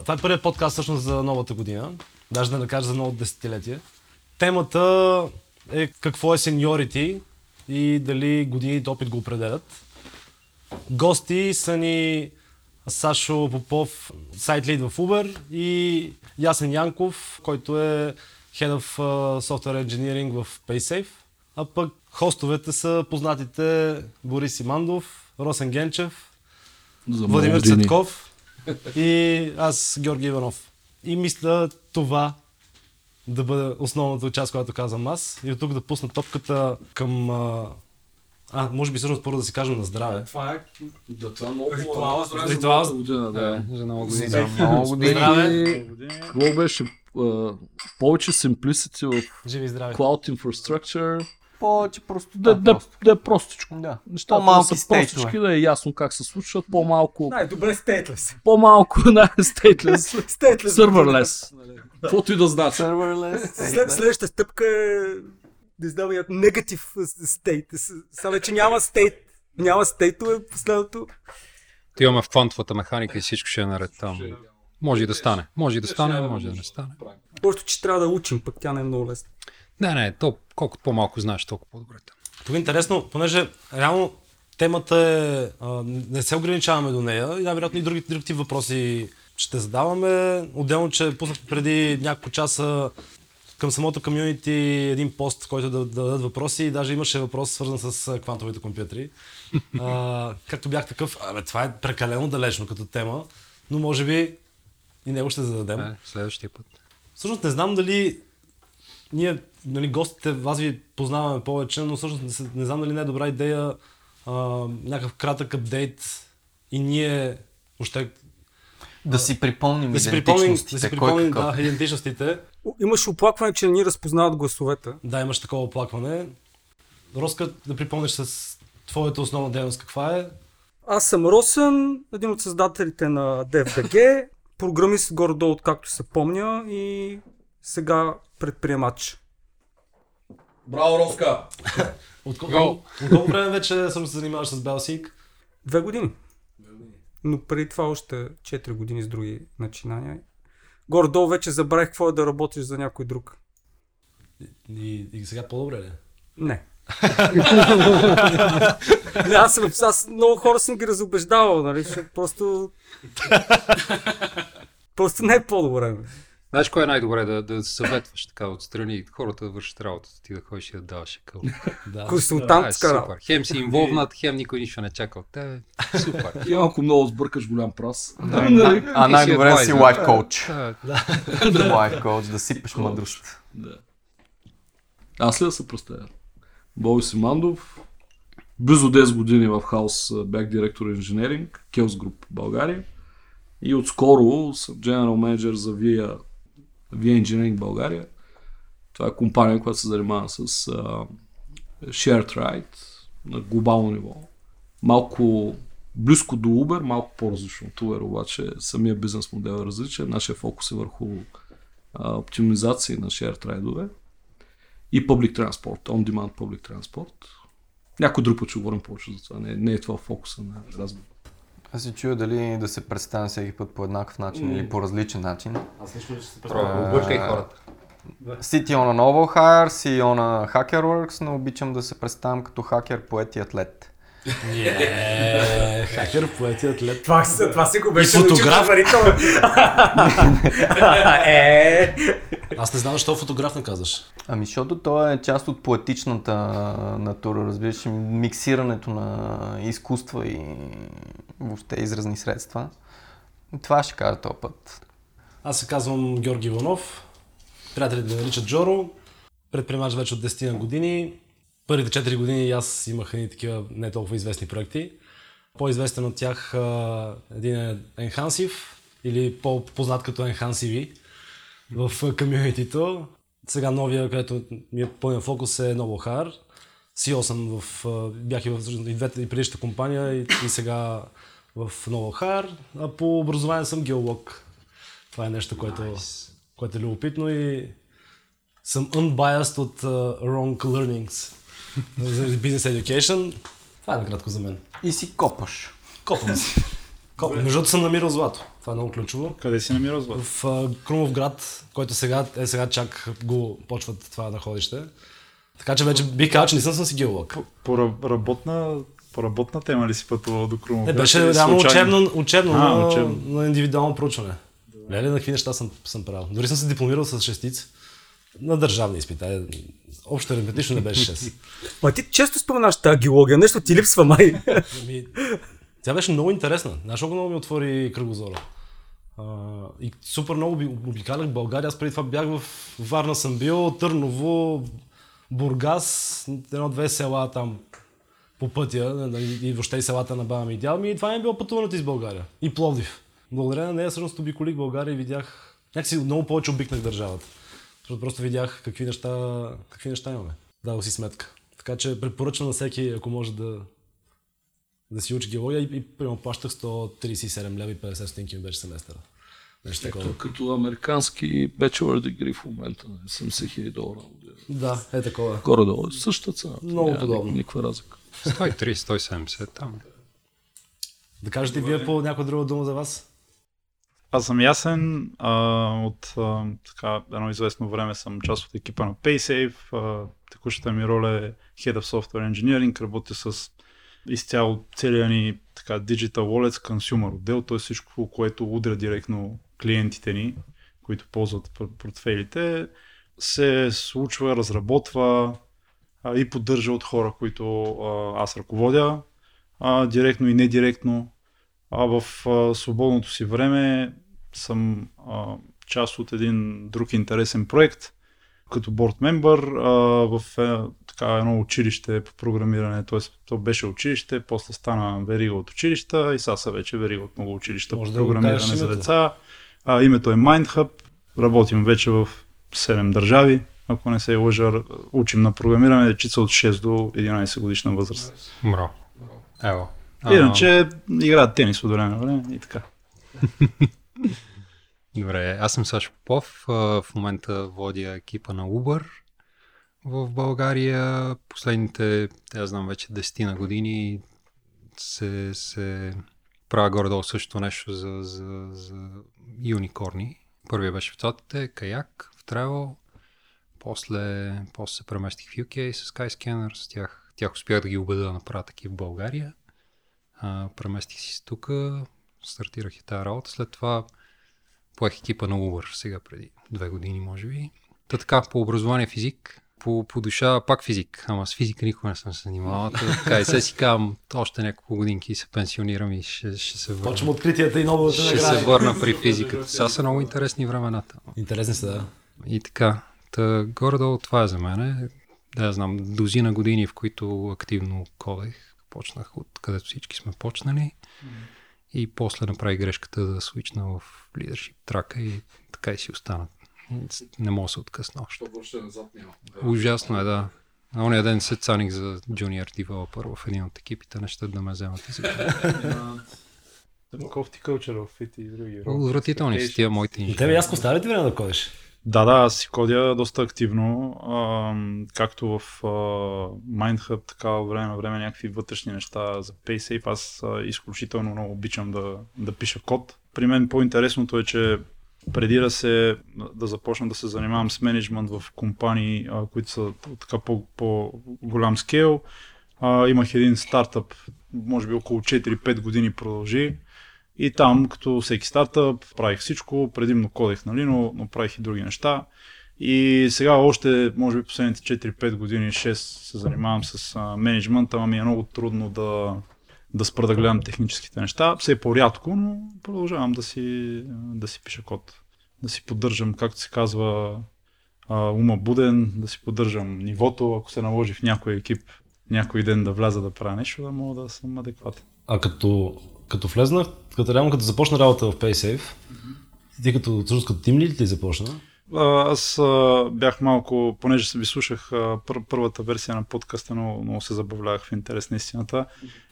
Това е първият подкаст всъщност за новата година. Даже да не кажа за новото десетилетие. Темата е какво е сеньорити и дали годините опит го определят. Гости са ни Сашо Попов, сайт лид в Uber и Ясен Янков, който е Head of Software Engineering в PaySafe. А пък хостовете са познатите Борис Имандов, Росен Генчев, За Владимир години. Цветков и аз Георги Иванов. И мисля това да бъде основната част, която казвам аз. И от тук да пусна топката към... А, а може би всъщност първо да си кажем на здраве. Това е да, това е много Ритуал. Здраве Ритуал. за новата година, да. За много години. За много години. Здраве! Какво беше? повече simplicity в Живи и здрави! cloud infrastructure, Повече просто. да, да, да е простичко. Да. Нещата По-малки да са простички, да е ясно как се случват, по-малко, Най-добре стейтлес. по-малко на stateless, Стейтлес. serverless. Каквото и да значи. Serverless. След, следващата стъпка е да издава някакъв негатив стейт. Сега вече няма стейт. Няма стейтове, последното. Ти имаме в квантовата механика и всичко ще е наред там. Може и да стане. Може и да стане, може да не стане. Просто, че трябва да учим, пък тя не е много лесно. Не, не, то колкото по-малко знаеш, толкова по-добре. Тук е интересно, понеже реално темата е, а, не се ограничаваме до нея и най-вероятно и други, други въпроси ще задаваме. Отделно, че пуснах преди няколко часа към самото комюнити един пост, който да, да дадат въпроси и даже имаше въпрос свързан с а, квантовите компютри. А, както бях такъв, абе, това е прекалено далечно като тема, но може би и него ще зададем. Е, следващия път. Всъщност не знам дали ние, нали, гостите, вас ви познаваме повече, но всъщност не, не знам дали не е добра идея а, някакъв кратък апдейт и ние още Да си припомним да си припомним, да си идентичностите. Припомним да, идентичностите. Имаш оплакване, че не ни разпознават гласовете. Да, имаш такова оплакване. Роска, да припомниш с твоята основна дейност каква е. Аз съм Росен, един от създателите на DFDG, програмист горе-долу, откакто се помня и сега предприемач. Браво, Роска! От колко, от колко време вече всъщност се занимаваш с Belsig? Две години. Но преди това още 4 години с други начинания. Горе-долу вече забравих какво е да работиш за някой друг. И, и сега по-добре ли? Не. не, аз, съм, аз много хора съм ги разобеждавал, нали, просто... просто не е по-добре. Знаеш кое е най-добре да, да съветваш така отстрани хората да вършат работата, ти да ходиш и да даваш акъл. Да. Това е Консултантска супер. Хем си инволвнат, хем никой нищо не чака от тебе. Супер. И ако много сбъркаш голям прас. А най-добре да си лайф коуч. Да, Лайф коуч, да сипеш мъдрост. Да. Аз ли да се представя? Боби Симандов, близо 10 години в хаус а, бях директор инженеринг, Келс Груп България. И отскоро съм general менеджер за VIA, VIA Engineering България. Това е компания, която се занимава с а, shared ride на глобално ниво. Малко близко до Uber, малко по-различно от Uber, обаче самия бизнес модел е различен. Нашия фокус е върху а, оптимизации на shared райдове и public transport, on-demand public transport. Някой друг път ще говорим повече за това. Не, не е това фокуса на разговор. Аз се чуя дали да се представям всеки път по еднакъв начин или по различен начин. Аз лично ще се объркай хората. CTO на Noble Hire, CEO на HackerWorks, но обичам да се представям като хакер, поет и атлет. Yeah, хакер, поети атлет. Това, си- това си го беше фотограф. е, Аз не знам защо фотограф не казваш. Ами, защото то е част от поетичната натура, разбираш, миксирането на изкуства и въобще изразни средства. Това ще кажа този път. Аз се казвам Георги Иванов. Приятелите ме наричат Джоро. Предприемач вече от 10 на години. Първите 4 години и аз имах едни такива не толкова известни проекти. По-известен от тях а, един е Enhansive или по-познат като Enhansive в комьюнитито. Сега новия, където ми е пълен фокус е Noble Hire. CEO съм в, бях и в и двете и предишната компания и, и сега в Noble Hire. А по образование съм геолог. Това е нещо, което, nice. което е любопитно и съм unbiased от uh, wrong learnings за business education. Това е накратко за мен. И си копаш. Копам си. Ко- Между другото съм намирал злато. Това е много ключово. Къде си намирал злато? В а, Крумов град, който сега е сега чак го почват това находище. Така че вече бих казал, че не съм, съм си геолог. По ра- работна, по работна тема ли си пътувал до Крумов? Не, беше реално учебно, учебно, А, на, учебно. на индивидуално проучване. Леле, на какви неща съм, съм правил. Дори съм се дипломирал с шестици. На държавни изпита. Е, Общо аритметично не беше 6. Ма ти често споменаш тази геология, нещо ти липсва май. Ами, тя беше много интересна. Знаеш, много ми отвори кръгозора. А, и супер много оби- обикалях България. Аз преди това бях в Варна съм бил, Търново, Бургас, едно-две села там по пътя и въобще и селата на баба ми и дядо ми. И това ми е било пътуването из България. И Пловдив. Благодарение на нея всъщност обиколих България и видях, някакси много повече обикнах държавата. Защото просто видях какви неща, какви неща имаме. Дал си сметка. Така че препоръчвам на всеки, ако може да, да си учи геология и, и примерно плащах 137 лева и 50 стотинки ми беше семестъра. Нещо такова. Като, американски bachelor degree в момента, нали, 70 хиляди долара. Да, е такова. Горе-долу е същата цена. Много Няма подобно. Никаква разлика. 130-170 там. Да кажете и вие по някоя друга дума за вас? Аз съм ясен. А, от а, така, едно известно време съм част от екипа на PaySafe. А, текущата ми роля е Head of Software Engineering. Работя с изцяло целия ни така, Digital Wallets Consumer отдел, т.е. всичко, което удря директно клиентите ни, които ползват пор- портфейлите, се случва, разработва а, и поддържа от хора, които а, аз ръководя, а, директно и недиректно. А в а, свободното си време съм а, част от един друг интересен проект, като member а, в е, така, едно училище по програмиране. Т.е. то беше училище, после стана верига от училища и сега са вече верига от много училища Може по да програмиране за деца. А, името е MindHub. Работим вече в 7 държави. Ако не се лъжа, учим на програмиране дечица от 6 до 11 годишна възраст. Мро. Ево. Иначе играят тенис от време на време и така. Добре, аз съм Сашо Попов. В момента водя екипа на Uber в България. Последните, аз знам вече 10 на години се, се правя горе-долу също нещо за, за, за юникорни. Първия беше в цотите, каяк, в Travel. После, после се преместих в UK с Skyscanner. С тях, тях успях да ги убеда да направя такива в България. А, преместих си тук, стартирах и тази работа. След това поех екипа на Uber сега преди две години, може би. Та така, по образование физик, по, по душа пак физик, ама с физика никога не съм се занимавал. Та, така и сега си казвам, още няколко годинки и се пенсионирам и ще, ще се върна. Почвам откритията и новите Ще се върна при физиката. Сега са много интересни времената. Интересни са, да. И така, та, горе-долу това е за мен. Да, знам, дозина години, в които активно кодех. Почнах от където всички сме почнали. И после направих грешката да свична в лидершип трака и така и си останат. Не мога да се откъсна още. Въобще назад няма. Ужасно е, да. На ония ден се цаних за junior developer в един от екипите, не ще да ме вземат и за Кофти Culture Fit и други. Отвратителни са тия моите инженери. тебе става ли ти време да кодиш? Да, да, аз си кодя доста активно, а, както в а, MindHub, така време на време някакви вътрешни неща за PaySafe. Аз а, изключително много обичам да, да пиша код. При мен по-интересното е, че преди да се да започна да се занимавам с менеджмент в компании, а, които са така по, по-голям скейл, а, имах един стартъп, може би около 4-5 години продължи. И там, като всеки стартъп, правих всичко, предимно кодех, нали, но, но правих и други неща. И сега още, може би последните 4-5 години, 6 се занимавам с а, менеджмент, ама ми е много трудно да, да спра да гледам техническите неща. Все по-рядко, но продължавам да си, да си пиша код. Да си поддържам, както се казва, а, ума буден, да си поддържам нивото, ако се наложи в някой екип някой ден да вляза да правя нещо, да мога да съм адекватен. А като, като влезнах, като реално като започна работа в PaySafe, ти като, всъщност като тим ли ти започна? Аз а, бях малко, понеже се ви слушах а, пър, първата версия на подкаста, но много се забавлявах в интерес на истината.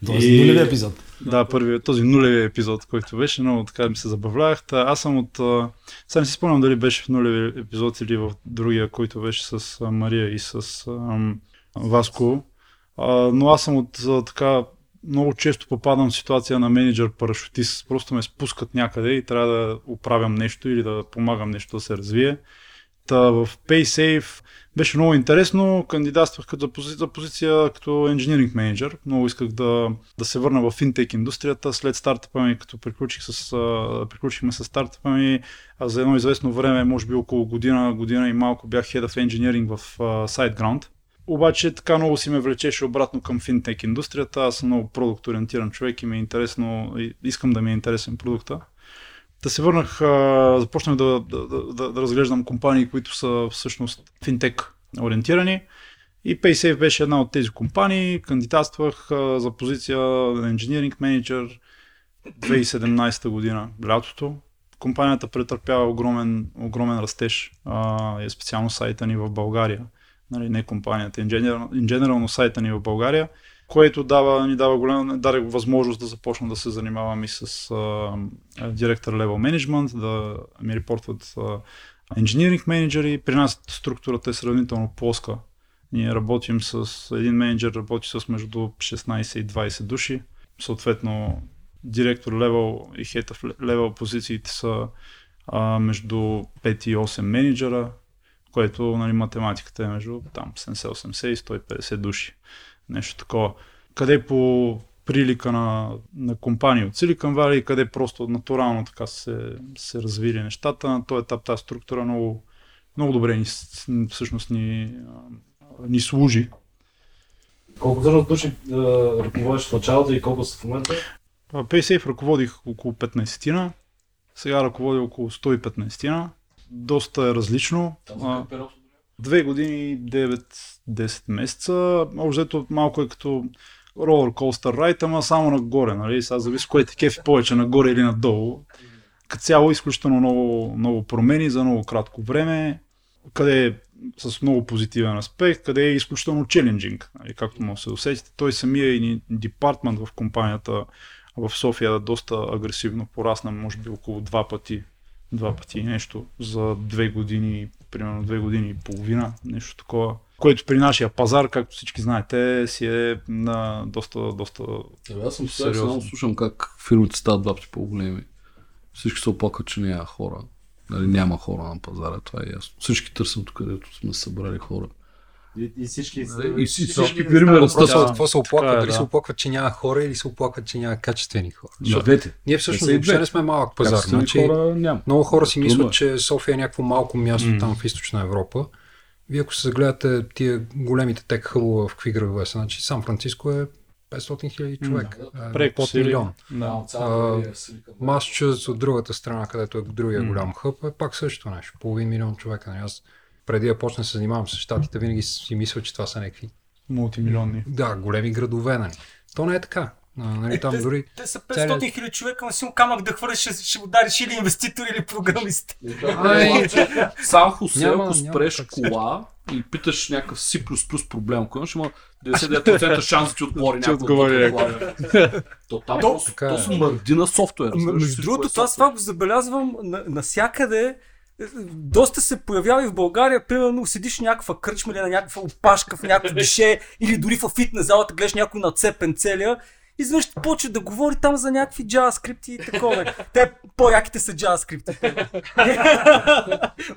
Този И- нулеви епизод. Да, първият, този нулеви епизод, който беше, много така ми се забавлявах. Та, аз съм от... А, сега не си спомням дали беше в нулеви епизод или в другия, който беше с а, Мария и с а, Васко. А, но аз съм от а, така много често попадам в ситуация на менеджер парашутист. Просто ме спускат някъде и трябва да оправям нещо или да помагам нещо да се развие. Та в PaySafe беше много интересно. Кандидатствах като за позиция, позиция като engineering менеджер. Много исках да, да се върна в финтек индустрията. След стартъпа ми, като приключих с, приключихме с стартъпа ми, а за едно известно време, може би около година, година и малко бях Head of Engineering в SiteGround. Обаче така много си ме влечеше обратно към финтек индустрията. Аз съм много продукт ориентиран човек и ми е интересно, искам да ми е интересен продукта. Да се върнах, започнах да, да, да, да, да разглеждам компании, които са всъщност финтек ориентирани. И PaySafe беше една от тези компании. Кандидатствах за позиция на engineering менеджер 2017 година, лятото. Компанията претърпява огромен, огромен растеж, а, е специално сайта ни в България. Нали, не компанията, in сайта ни в България което дава, ни дава голяма, даде възможност да започна да се занимавам и с директор level management, да ми репортват engineering менеджери. При нас структурата е сравнително плоска. Ние работим с един менеджер, работи с между 16 и 20 души. Съответно, директор level и of level позициите са а, между 5 и 8 менеджера, което нали, математиката е между там 70-80 и 150 души нещо такова. Къде по прилика на, на компании от Silicon Valley, къде просто натурално така се, се развили нещата. На този етап тази структура много, много добре ни, всъщност ни, ни служи. Колко всъщност души ръководиш в началото и колко са в момента? PaySafe ръководих около 15-тина, сега ръководя около 115-тина. Доста е различно. Период Две години и 9-10 месеца. Общо малко е като ролер костър райт, ама само нагоре, нали? Сега зависи кое те кефи повече, нагоре или надолу. Като цяло изключително много, много промени за много кратко време, къде е с много позитивен аспект, къде е изключително челенджинг, нали? както да се усетите. Той самия и департмент в компанията в София доста агресивно порасна, може би около два пъти, два пъти нещо за две години примерно две години и половина, нещо такова. Което при нашия пазар, както всички знаете, си е на доста, доста Абе, аз съм сериозно. Само слушам как фирмите стават два пъти по-големи. Всички се оплакват, че няма хора. Нали, няма хора на пазара, това е ясно. Всички търсим тук, където сме събрали хора. И, и всички, и, и всички фирми растат. Да, какво се оплакват? Е, Дали да. се оплакват, че няма хора или се оплакват, че няма качествени хора? Да, двете. Ние всъщност въобще не сме малък пазар. Значи, хора няма. много хора си мислят, е. че София е някакво малко място М. там в източна Европа. Вие ако се загледате тия големите тек хъбове в какви градове са, значи Сан Франциско е 500 хиляди човек. е, преко под милион. Да. Масчус от другата страна, където е другия М. голям хъб, е пак също нещо. Половин милион човека. Нали? Аз преди да почна да се занимавам с щатите, винаги си мисля, че това са някакви Мултимилионни. да, големи градове. Нали? То не е така. А, нали, там те, дори те са целият- 500 хиляди човека, но си му камък да хвърляш, ще, ще удариш или инвеститор, или програмист. Ай, Сан Хосе, ако спреш кола и питаш някакъв C++ проблем, ако имаш, има 99% шанс да ти отговори Че някой. отговори от отговаря. То там То- така то е. са мърди на софтуер. Между другото, е това, това го забелязвам на, насякъде. Е, Доста се появява и в България, примерно седиш в някаква кръчма или на някаква опашка в някакво гише или дори в фитнес залата гледаш някой нацепен целия и изведнъж почва да говори там за някакви JavaScript и такова. Те по-яките са JavaScript.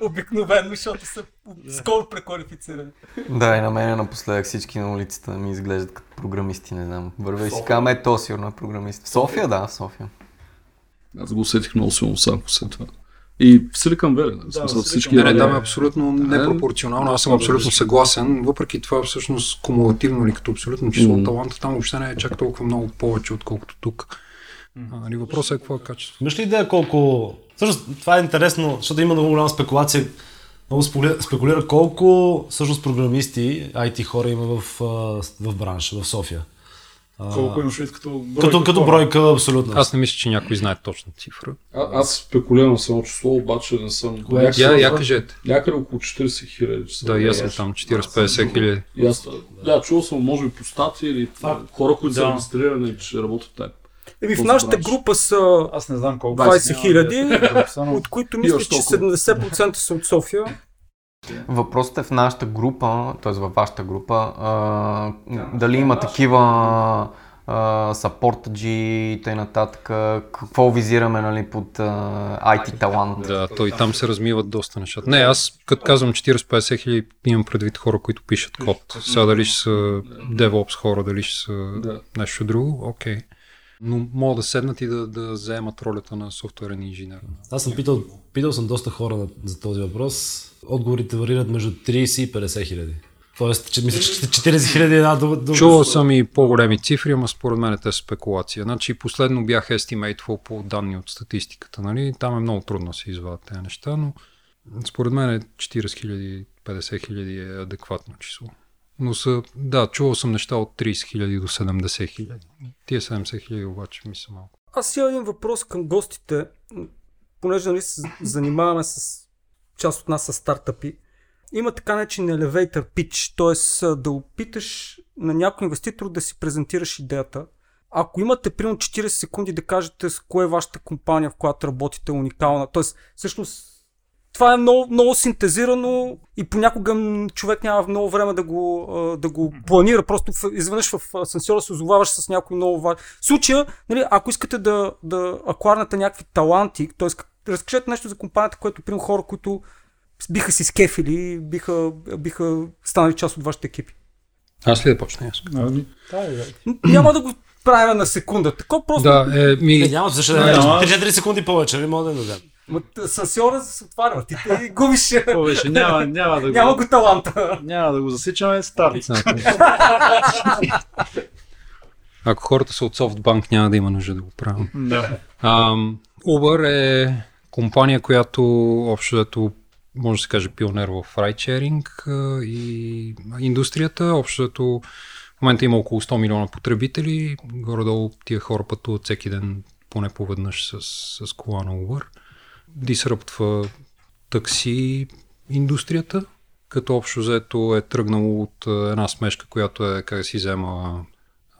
Обикновено, защото са скоро преквалифицирани. Да, и на мен напоследък всички на улицата ми изглеждат като програмисти, не знам. Вървя и си казвам, е, то сигурно е програмист. В София, да, в София. Аз го усетих много силно Сан Хосе това. И в Силикан Вели, нали? Да, смисъл, всички... Не, там е абсолютно непропорционално. Аз съм абсолютно съгласен. Въпреки това, всъщност, кумулативно или като абсолютно число М. таланта, там въобще не е чак толкова много повече, отколкото тук. А, нали, въпросът е какво е качество. Имаш ли идея колко... Всъщност това е интересно, защото има много голяма спекулация. Много спекулира, колко всъщност програмисти, IT хора има в, в бранша, в София. Колко имаш вид като бройка като, като бройка, абсолютно. Аз не мисля, че някой знае точна цифра. А, аз спекулирам с едно число, обаче не съм... Кое е? Я, я кажете. Някъде около 40 хиляди. Да, и аз съм там 40-50 хиляди. Аз, да, чувал съм, може би по статии или хора, които са Да. регистрирани, че работят там. Еми, в нашата група са Аз не знам колко. 20 хиляди, от които мисля, че толкова. 70% са от София. Въпросът е в нашата група, т.е. във вашата група, а, дали има такива а, саппортаджи и т.н. Какво визираме нали, под а, IT талант? Да, то и там се размиват доста нещата. Не, аз като казвам 40-50 хиляди, имам предвид хора, които пишат код. Сега дали ще са DevOps хора, дали ще са Да. нещо друго, окей. Но могат да седнат и да, да заемат ролята на софтуерен инженер. Аз съм питал, питал съм доста хора за този въпрос. Отговорите варират между 30 и 50 хиляди. Тоест, че, мисля, че 40 хиляди е една дума. Чувал съм и по-големи цифри, ама според мен те са спекулация. Значи последно бях estimateful по данни от статистиката. Нали? Там е много трудно да се извадят тези неща, но според мен 40 хиляди, 50 хиляди е адекватно число. Но са, да, чувал съм неща от 30 хиляди до 70 хиляди. Тия 70 хиляди обаче ми са малко. Аз имам един въпрос към гостите, понеже нали, се занимаваме с част от нас с стартъпи. Има така наречен elevator pitch, т.е. да опиташ на някой инвеститор да си презентираш идеята. Ако имате примерно 40 секунди да кажете с кое е вашата компания, в която работите уникална, т.е. всъщност това е много, много синтезирано и понякога човек няма много време да го, да го планира. Просто изведнъж в асансьора се озоваваш с някой много важен. В случая, нали, ако искате да, да акварнете някакви таланти, т.е. разкажете нещо за компанията, което примерно хора, които биха си скефили, биха, биха станали част от вашите екипи. Аз ли да почна? Аз? Ами, Н- Няма да го правя на секунда. Тако просто Да, е, ми... Е, няма, защо да Не, не няма. 4 секунди повече, не мога да т- асансьора се отваря. Ти, ти губиш. повече няма, няма да Няма го, го таланта. няма да го засичаме. Старт. Ако хората са от SoftBank, няма да има нужда да го правим. Да. Ам, Uber е компания, която общо взето може да се каже пионер в райдшеринг а, и индустрията. Общо взето в момента има около 100 милиона потребители. Горе-долу тия хора пътуват всеки ден поне поведнъж с, с кола на Uber. Дисръптва такси индустрията, като общо взето е тръгнало от една смешка, която е как да си взема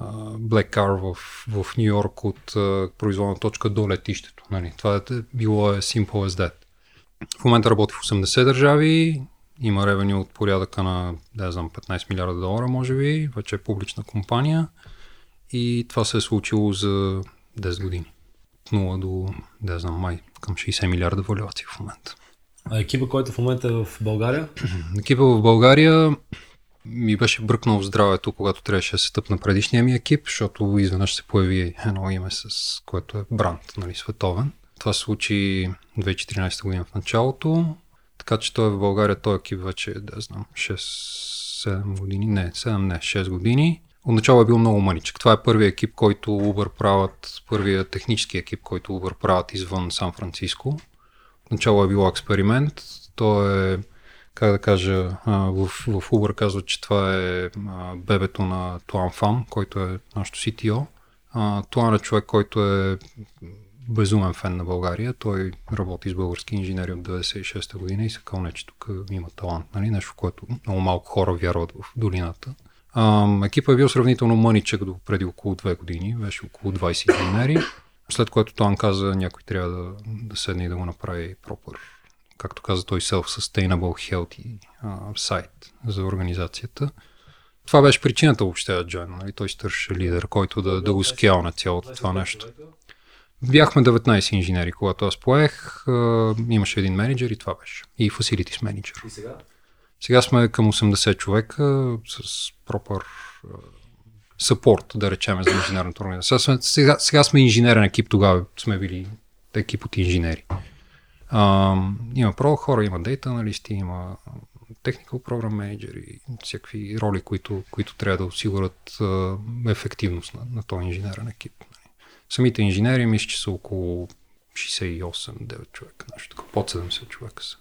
Black Car в, в Нью Йорк от производна точка до летището. Нали? Това е било е simple as that. В момента работи в 80 държави, има ревени от порядъка на, да знам, 15 милиарда долара, може би, вече е публична компания и това се е случило за 10 години. От 0 до, да знам, май към 60 милиарда валюации в момента. А екипа, който в момента е в България, Екипа в България ми беше бръкнал в здравето, когато трябваше да се тъпна предишния ми екип, защото изведнъж се появи едно име, с което е бранд, нали, световен. Това се случи 2014 година в началото, така че той е в България, този екип вече, да знам, 6-7 години, не, 7 не, 6 години. Отначало е бил много мъничък. Това е първият екип, който Uber правят, първият технически екип, който Uber правят извън Сан Франциско. Начало е било експеримент. То е, как да кажа, в, в Uber казват, че това е бебето на Туан Фан, който е нашото CTO. Туан е човек, който е безумен фен на България. Той работи с български инженери от 96-та година и се кълне, че тук има талант. Нали? Нещо, което много малко хора вярват в долината. Ам, екипът е бил сравнително мъничък до преди около две години, беше около 20 инженери, след което Тоан каза, някой трябва да, да седне и да го направи пропър, както каза той, self-sustainable healthy сайт за организацията. Това беше причината въобще да join, нали? той търсеше лидер, който да, да го скял на цялото това нещо. Бяхме 19 инженери, когато аз поех. Имаше един менеджер и това беше. И facilities менеджер. и сега? Сега сме към 80 човека с пропър съпорт, да речем, за инженерната организация. Сега, сега сме инженерен екип, тогава сме били екип от инженери. А, има про хора, има дейта аналисти, има technical program менеджери, всякакви роли, които, които трябва да осигурят а, ефективност на, на този инженерен екип. Самите инженери мисля, че са около 68-9 човека, нещо такова, под 70 човека са.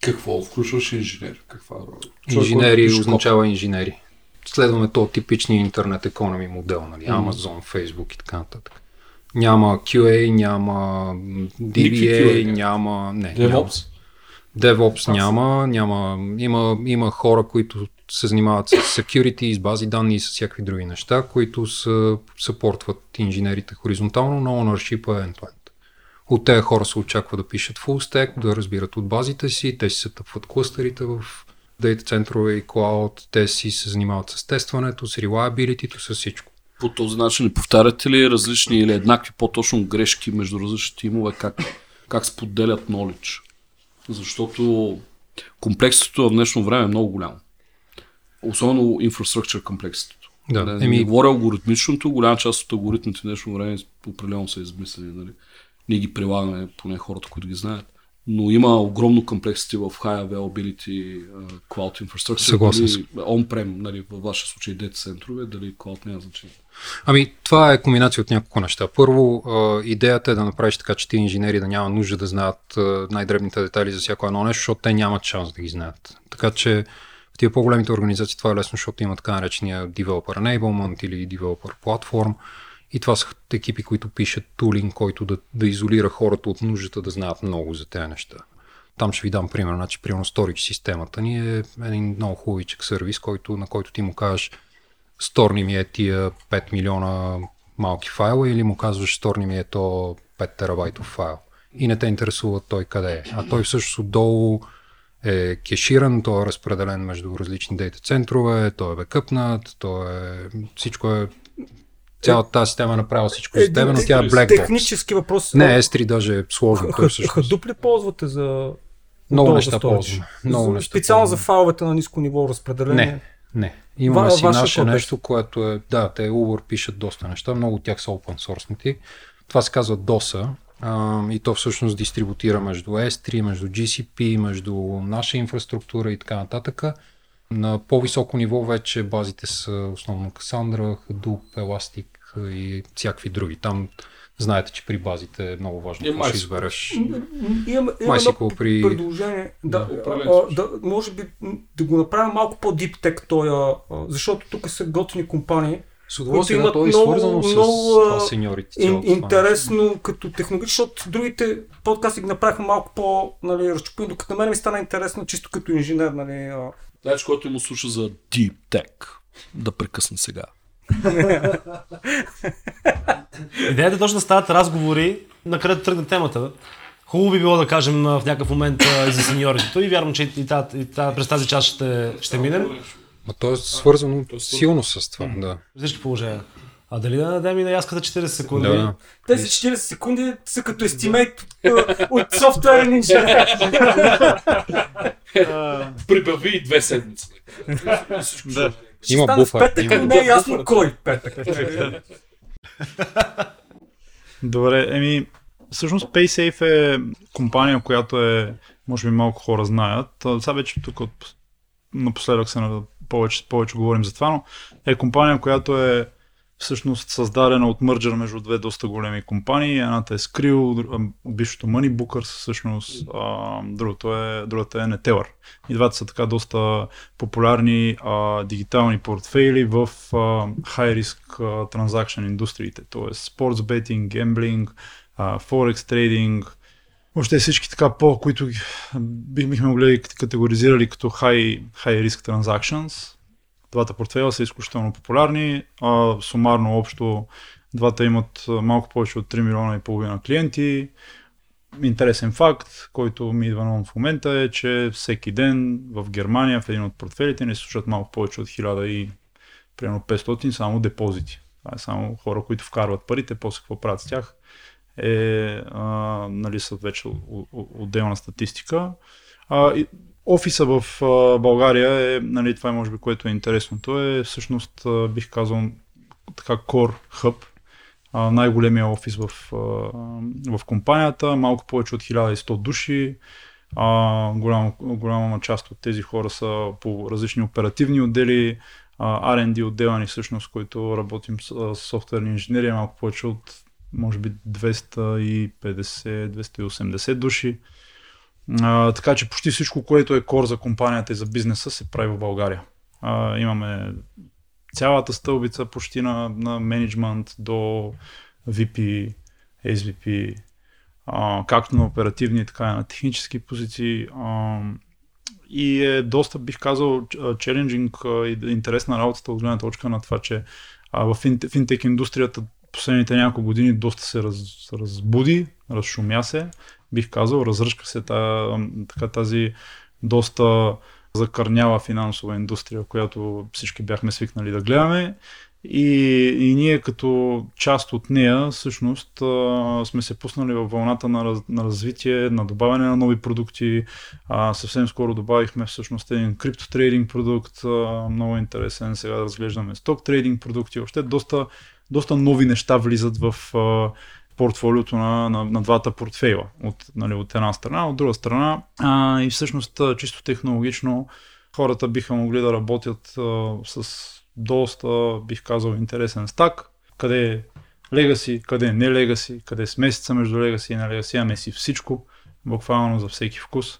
Какво включваш инженер? Каква роля? Човек, Инженери пише означава инженери. Следваме то типичния интернет економи модел, нали? Amazon, Facebook и така нататък. Няма QA, няма DBA, QA, няма... Не, код. няма. DevOps. DevOps няма, няма има, има хора, които се занимават с security, с бази данни и с всякакви други неща, които са, съпортват инженерите хоризонтално, но ownership е end-to-end. От тези хора се очаква да пишат full stack, да разбират от базите си, те си се тъпват клъстерите в дейта центрове и cloud, те си се занимават с тестването, с reliability, с всичко. По този начин не повтаряте ли различни или еднакви по-точно грешки между различни тимове, как, как споделят knowledge? Защото комплексното в днешно време е много голямо. Особено infrastructure комплексното. Да, Не, еми- не говоря алгоритмичното, голяма част от алгоритмите в днешно време определено са измислени. Нали? Ние ги прилагаме, поне хората, които ги знаят. Но има огромно комплексите в High Availability uh, Cloud Infrastructure. Съгласен On-prem, нали, във вашия случай дете центрове, дали Cloud няма значение. Ами, това е комбинация от няколко неща. Първо, идеята е да направиш така, че ти инженери да няма нужда да знаят най-дребните детайли за всяко едно нещо, защото те нямат шанс да ги знаят. Така че в тия по-големите организации това е лесно, защото има така наречения Developer Enablement или Developer Platform. И това са екипи, които пишат тулинг, който да, да изолира хората от нуждата да знаят много за тези неща. Там ще ви дам пример. Значи, примерно, Storage системата ни е един много хубавичък сервис, който, на който ти му кажеш сторни ми е тия 5 милиона малки файла или му казваш сторни ми е то 5 терабайтов файл. И не те интересува той къде е. А той всъщност отдолу е кеширан, той е разпределен между различни дейта центрове, той е бекъпнат, той е... всичко е... Цялата тази система е направила всичко за тебе, но тя е black. Технически въпрос. Не, S3 даже е сложно. Hadoop ли ползвате за... много неща ползваме. Много неща Специално за файловете на ниско ниво разпределение. Не, не. Имаме си наше е. нещо, което е... Да, те Uber пишат доста неща, много от тях са open source Това се казва DOSA а, и то всъщност дистрибутира между S3, между GCP, между наша инфраструктура и така нататък. На по-високо ниво вече базите са основно Cassandra, Hadoop, Elastic и всякакви други. Там знаете, че при базите е много важно И какво ще избереш. Имам, MySQL при- предложение. Да, Да, а, да, може би да го направим малко по-дип тек той, а, а, защото тук са готини компании. С удоволствие, да, то е имат свързано много- с много, сеньорите. Ин, цялото това интересно като технология, защото другите подкасти ги направиха малко по нали, разчупени, докато на мен ми стана интересно чисто като инженер. Нали. Значи, който му слуша за Deep Tech, да прекъсне сега. Идеята е точно да стават разговори, на където тръгне темата. Хубаво би било да кажем в някакъв момент за сеньоритето и вярвам, че и, та, и та, през тази част ще, ще минем. Ма то е свързано силно с това, да. При всички положения. А дали да дадем и на яската 40 секунди? Да, Тези 40 секунди са като естимейт а, от софтуерен инженер. Прибави и две седмици. Да. Има буфер, Петък, има не е ясно кой петък. Добре, еми, всъщност PaySafe е компания, която е, може би малко хора знаят. А, Сега вече тук от, напоследък се на- повече, повече говорим за това, но е компания, която е всъщност създадена от мърджър между две доста големи компании. Едната е Skrill, бившото Moneybookers, всъщност, а, другото е, другата е Neteller. И двата са така доста популярни а, дигитални портфейли в а, high risk а, индустриите, т.е. sports betting, gambling, а, forex трейдинг, въобще всички така по, които бихме могли категоризирали като high, high risk transactions. Двата портфейла са изключително популярни. А, сумарно общо двата имат малко повече от 3 милиона и половина клиенти. Интересен факт, който ми идва на в момента е, че всеки ден в Германия в един от портфелите не се случват малко повече от 1000 и примерно 500 само депозити. Това е само хора, които вкарват парите, после какво правят с тях е, а, нали, са вече отделна статистика. А, и, офиса в а, България е, нали, това е може би което е интересното, е всъщност а, бих казал така Core Hub, а, най-големия офис в, а, в компанията, малко повече от 1100 души. А, голяма, голяма част от тези хора са по различни оперативни отдели, R&D отдела ни всъщност, който работим с софтуерни инженери, малко повече от може би 250-280 души. А, така че почти всичко, което е кор за компанията и за бизнеса, се прави в България. А, имаме цялата стълбица почти на, на менеджмент до VP, SVP, а, както на оперативни, така и на технически позиции. А, и е доста, бих казал, челенджинг и интересна работата от гледна точка на това, че а, в фин- финтек индустрията последните няколко години доста се раз, разбуди, разшумя се, бих казал, разръшка се та, така, тази доста закърнява финансова индустрия, която всички бяхме свикнали да гледаме. И, и ние като част от нея всъщност а, сме се пуснали във вълната на, раз, на развитие, на добавяне на нови продукти. А, съвсем скоро добавихме всъщност един криптотрейдинг продукт, а, много интересен. Сега да разглеждаме сток трейдинг продукти. Въобще доста, доста нови неща влизат в а, портфолиото на, на, на двата портфейла. От, нали, от една страна, от друга страна. А, и всъщност чисто технологично хората биха могли да работят а, с доста, бих казал, интересен стак, къде е Legacy, къде е не Legacy, къде е смесица между Legacy и не Legacy, ами си всичко, буквално за всеки вкус.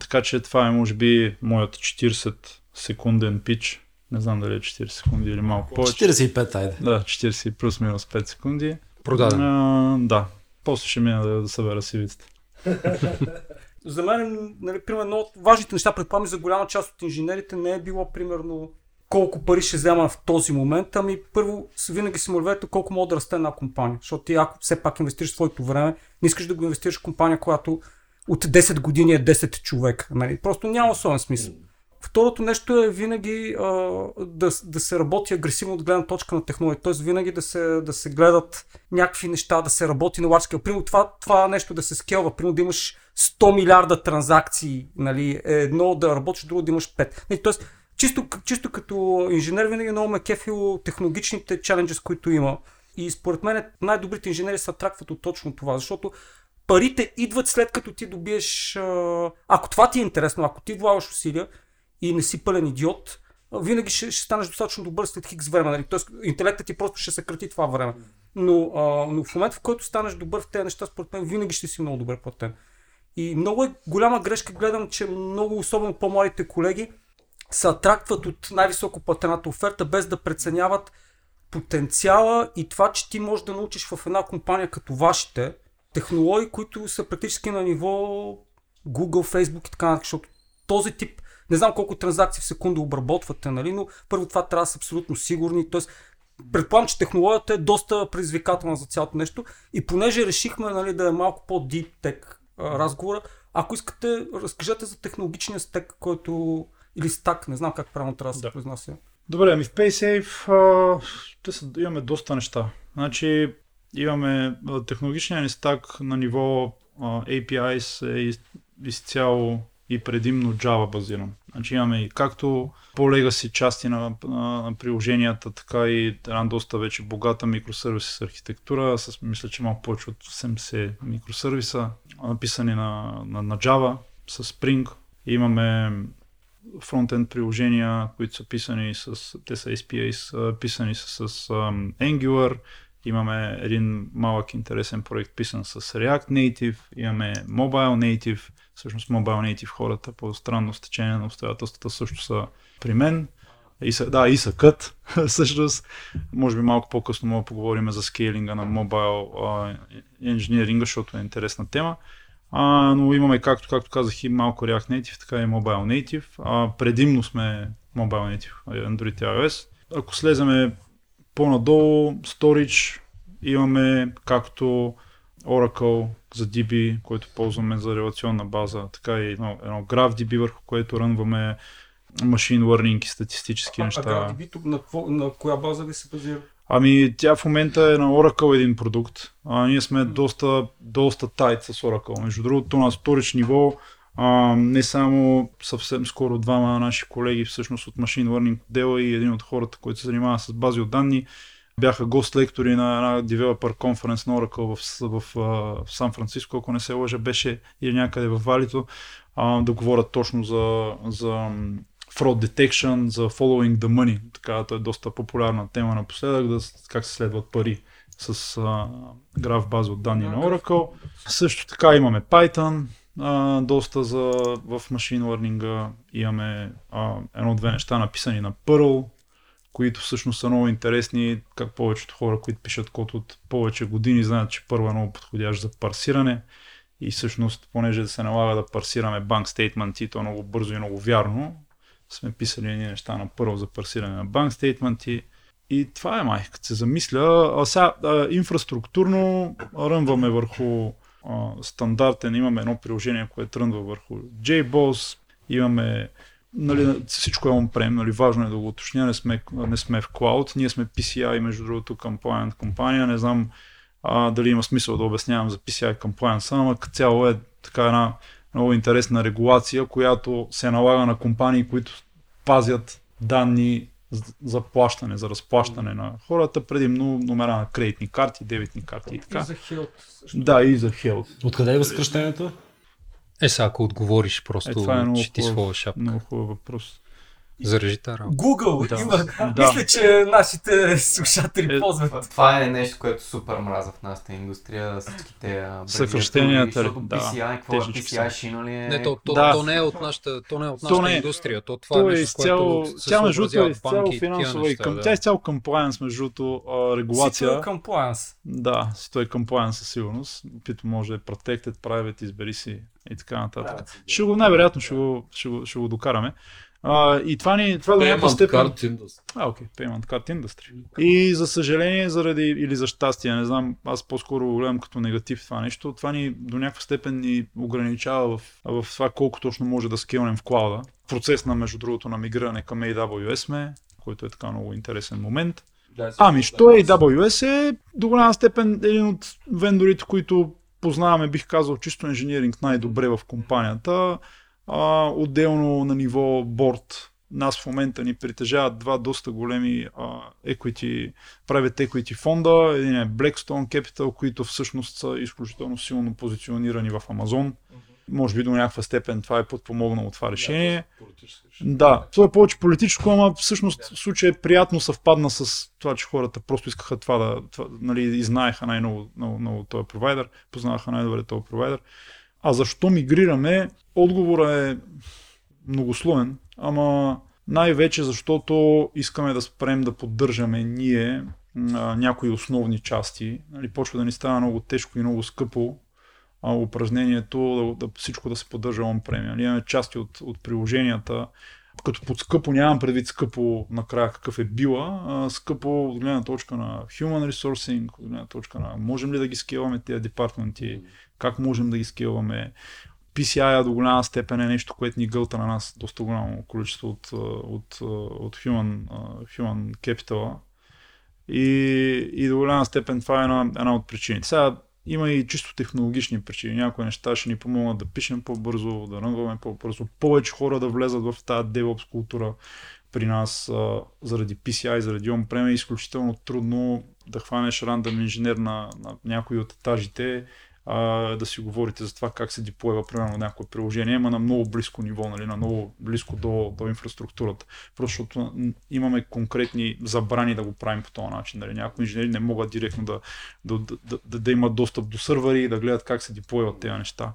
Така че това е, може би, моят 40 секунден пич. Не знам дали е 40 секунди или малко повече. 45, айде. Да, 40 плюс минус 5 секунди. Продаден. А, да. После ще мина да, да събера сивицата. За мен, нали, примерно, едно от важните неща, предполагам, за голяма част от инженерите не е било, примерно, колко пари ще взема в този момент, ами първо винаги си мървете колко може да расте една компания. Защото ти ако все пак инвестираш своето време, не искаш да го инвестираш в компания, която от 10 години е 10 човека. Нали? Просто няма особен смисъл. Второто нещо е винаги а, да, да се работи агресивно от гледна точка на технология. Т.е. винаги да се, да се гледат някакви неща, да се работи на scale. Примерно това, това нещо да се скелва. Примерно да имаш 100 милиарда транзакции. Нали? е Едно да работиш, друго да имаш 5. Нали? Тоест, чисто, чисто като инженер винаги много ме кефило технологичните чаленджи, които има. И според мен най-добрите инженери се атракват от точно това, защото парите идват след като ти добиеш... Ако това ти е интересно, ако ти влагаш усилия и не си пълен идиот, винаги ще, ще станеш достатъчно добър след хикс време. Нали? Тоест, интелектът ти просто ще съкрати това време. Но, а, но в момента, в който станеш добър в тези неща, според мен, винаги ще си много добре платен. И много е голяма грешка, гледам, че много, особено по-младите колеги, се атрактват от най-високо платената оферта, без да преценяват потенциала и това, че ти можеш да научиш в една компания като вашите технологии, които са практически на ниво Google, Facebook и така защото този тип, не знам колко транзакции в секунда обработвате, нали, но първо това трябва да са абсолютно сигурни, т.е. предполагам, че технологията е доста предизвикателна за цялото нещо и понеже решихме нали, да е малко по-deep tech разговора, ако искате, разкажете за технологичния стек, който или стак, не знам как правилно трябва да се Да. произнася. Добре, ами в PaySafe а, те са, имаме доста неща. Значи имаме технологичния ни стак на ниво а, APIs е из, изцяло и предимно Java базиран. Значи имаме и както по-легаси части на, на, на приложенията, така и една доста вече богата микросервис архитектура, с мисля, че малко повече от 70 микросервиса, написани на, на, на Java, с Spring. Имаме фронтенд приложения, които са писани с, те са SPAs, писани са с ам, Angular, имаме един малък интересен проект писан с React Native, имаме Mobile Native, всъщност Mobile Native хората по странно стечение на обстоятелствата също са при мен. И са, да, и са кът, всъщност. Може би малко по-късно мога да поговорим за скейлинга на mobile а, engineering, защото е интересна тема. А, но имаме, както, както казах, и малко React Native, така и Mobile Native. А, предимно сме Mobile Native, Android и iOS. Ако слеземе по-надолу, Storage, имаме както Oracle за DB, който ползваме за релационна база, така и едно, едно GraphDB, върху което рънваме машин learning и статистически неща. А GraphDB на, какво- на коя база ви се базира? Ами тя в момента е на Oracle един продукт. А, ние сме доста, доста тайт с Oracle. Между другото на Storage ниво а, не само съвсем скоро двама наши колеги всъщност от Machine Learning дела и един от хората, който се занимава с бази от данни, бяха гост лектори на една девелопер конференц на Oracle в, в, в, в Сан Франциско, ако не се лъжа, беше или някъде в Валито, а, да говорят точно за, за fraud detection, за following the money. Така, това е доста популярна тема напоследък, да, как се следват пари с а, граф база от данни на Oracle. Също така имаме Python, а, доста за, в Machine Learning имаме а, едно-две неща написани на Perl, които всъщност са много интересни, как повечето хора, които пишат код от повече години, знаят, че първо е много подходящ за парсиране и всъщност, понеже да се налага да парсираме банк стейтменти, то много бързо и много вярно, сме писали едни неща на първо за парсиране на банк стейтменти. И това е май, като се замисля. А сега а, инфраструктурно рънваме върху а, стандартен, имаме едно приложение, което рънва върху JBoss, имаме нали, всичко е on-prem, нали, важно е да го уточня, не сме, не сме в cloud, ние сме PCI, между другото, compliant компания, не знам а, дали има смисъл да обяснявам за PCI compliance, ама като цяло е така една много интересна регулация, която се налага на компании, които пазят данни за плащане, за разплащане на хората, предимно номера на кредитни карти, дебитни карти и така. И за също. Да, и за Health. Откъде е съкръщението? Е, сега ако отговориш, просто Е, това е много ще ти хубав- своя шапка. Много хубав въпрос. Зарежи тази работа. Google Да. има. Да. Мисля, че нашите слушатели Е, ползват. Това е нещо, което супер мраза в нашата индустрия, всичките Съкръщенията, да, PCI, какво е PCI, са. шина ли е? Не, то, то, Да. то, не е от нашата, то не е от То нашата не е. индустрия. То това То е е нещо, изцяло, което тя между другото е изцяло финансова и към, да. тя е изцяло compliance, между другото, регулация. е compliance. Да, си той compliance със сигурност, които може да е protected, private, избери си и така нататък. Ще го, най-вероятно ще го, ще го, ще го докараме. А, и това ни, това до Payment степен... Card Industry. А, окей, Payment Card Industry. И за съжаление, заради или за щастие, не знам, аз по-скоро го гледам като негатив това нещо, това ни до някаква степен ни ограничава в, в това колко точно може да скилнем в клауда. Процес на, между другото, на мигриране към AWS сме, който е така много интересен момент. Ами, що е AWS е до голяма степен един от вендорите, които познаваме, бих казал, чисто инженеринг най-добре в компанията. А, отделно на ниво борт, нас в момента ни притежават два доста големи а, equity, private equity фонда. Един е Blackstone Capital, които всъщност са изключително силно позиционирани в Амазон. Може би до някаква степен това е подпомогнало това решение. Да, това е повече политическо, ама всъщност в случая е приятно съвпадна с това, че хората просто искаха това да, това, нали, и знаеха най-ново много, много този провайдер, познаваха най-добре този провайдер. А защо мигрираме? Отговорът е многословен, ама най-вече защото искаме да спрем да поддържаме ние а, някои основни части. Нали, почва да ни става много тежко и много скъпо а, упражнението да, да всичко да се поддържа on-prem. Нали, имаме части от, от приложенията, като под скъпо нямам предвид скъпо накрая какъв е била, а, скъпо от гледна точка на human resourcing, от гледна точка на можем ли да ги скелваме тези департменти, как можем да ги скелваме. PCI до голяма степен е нещо, което ни гълта на нас доста голямо количество от, от, от human, human capital. И, и до голяма степен това е една, една от причините. Сега има и чисто технологични причини. Някои неща ще ни помогнат да пишем по-бързо, да рънгваме по-бързо, повече хора да влезат в тази DevOps култура при нас а, заради PCI, заради on-prem. Е изключително трудно да хванеш рандъм инженер на, на някои от етажите, а, да си говорите за това как се деплойва примерно някое приложение, ама на много близко ниво, нали, на много близко до, до инфраструктурата. Просто защото имаме конкретни забрани да го правим по този начин. Нали. Някои инженери не могат директно да, да, да, да, да имат достъп до сървъри и да гледат как се деплойват тези неща.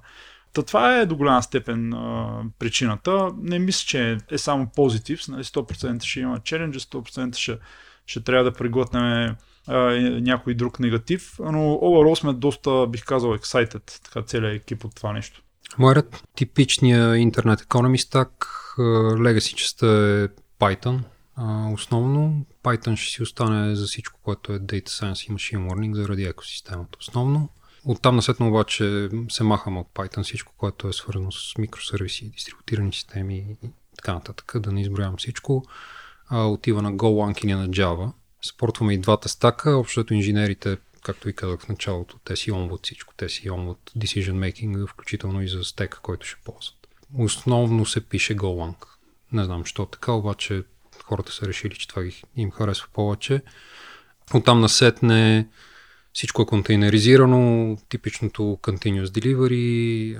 Та това е до голяма степен а, причината. Не мисля, че е само позитив. Нали, 100% ще има челенджи, 100% ще, ще трябва да някой друг негатив, но overall сме доста, бих казал, excited, така целият екип от това нещо. Моят типичния интернет економи стак, legacy частта е Python. Основно Python ще си остане за всичко, което е Data Science и Machine Learning заради екосистемата основно. Оттам насетно обаче се махаме от Python всичко, което е свързано с микросервиси, дистрибутирани системи и така нататък, да не изброявам всичко. А, отива на Golang или на Java. Спортваме и двата стака, общото инженерите, както и казах в началото, те си омват всичко, те си омват decision making, включително и за стека, който ще ползват. Основно се пише Golang. Не знам, що така, обаче хората са решили, че това им харесва повече. Оттам насетне всичко е контейнеризирано, типичното continuous delivery,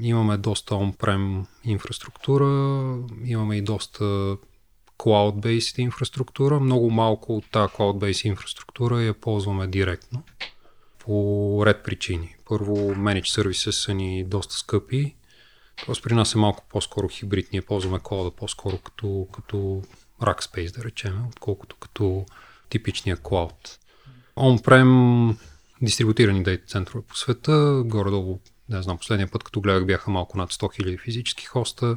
имаме доста on-prem инфраструктура, имаме и доста cloud-based инфраструктура. Много малко от тази cloud-based инфраструктура я ползваме директно по ред причини. Първо, managed services са ни доста скъпи, т.е. при нас е малко по-скоро хибрид. Ние ползваме кода по-скоро като, като Rackspace, да речем, отколкото като типичния cloud. On-prem дистрибутирани дейта центрове по света, горе-долу, не знам, последния път, като гледах, бяха малко над 100 000 физически хоста.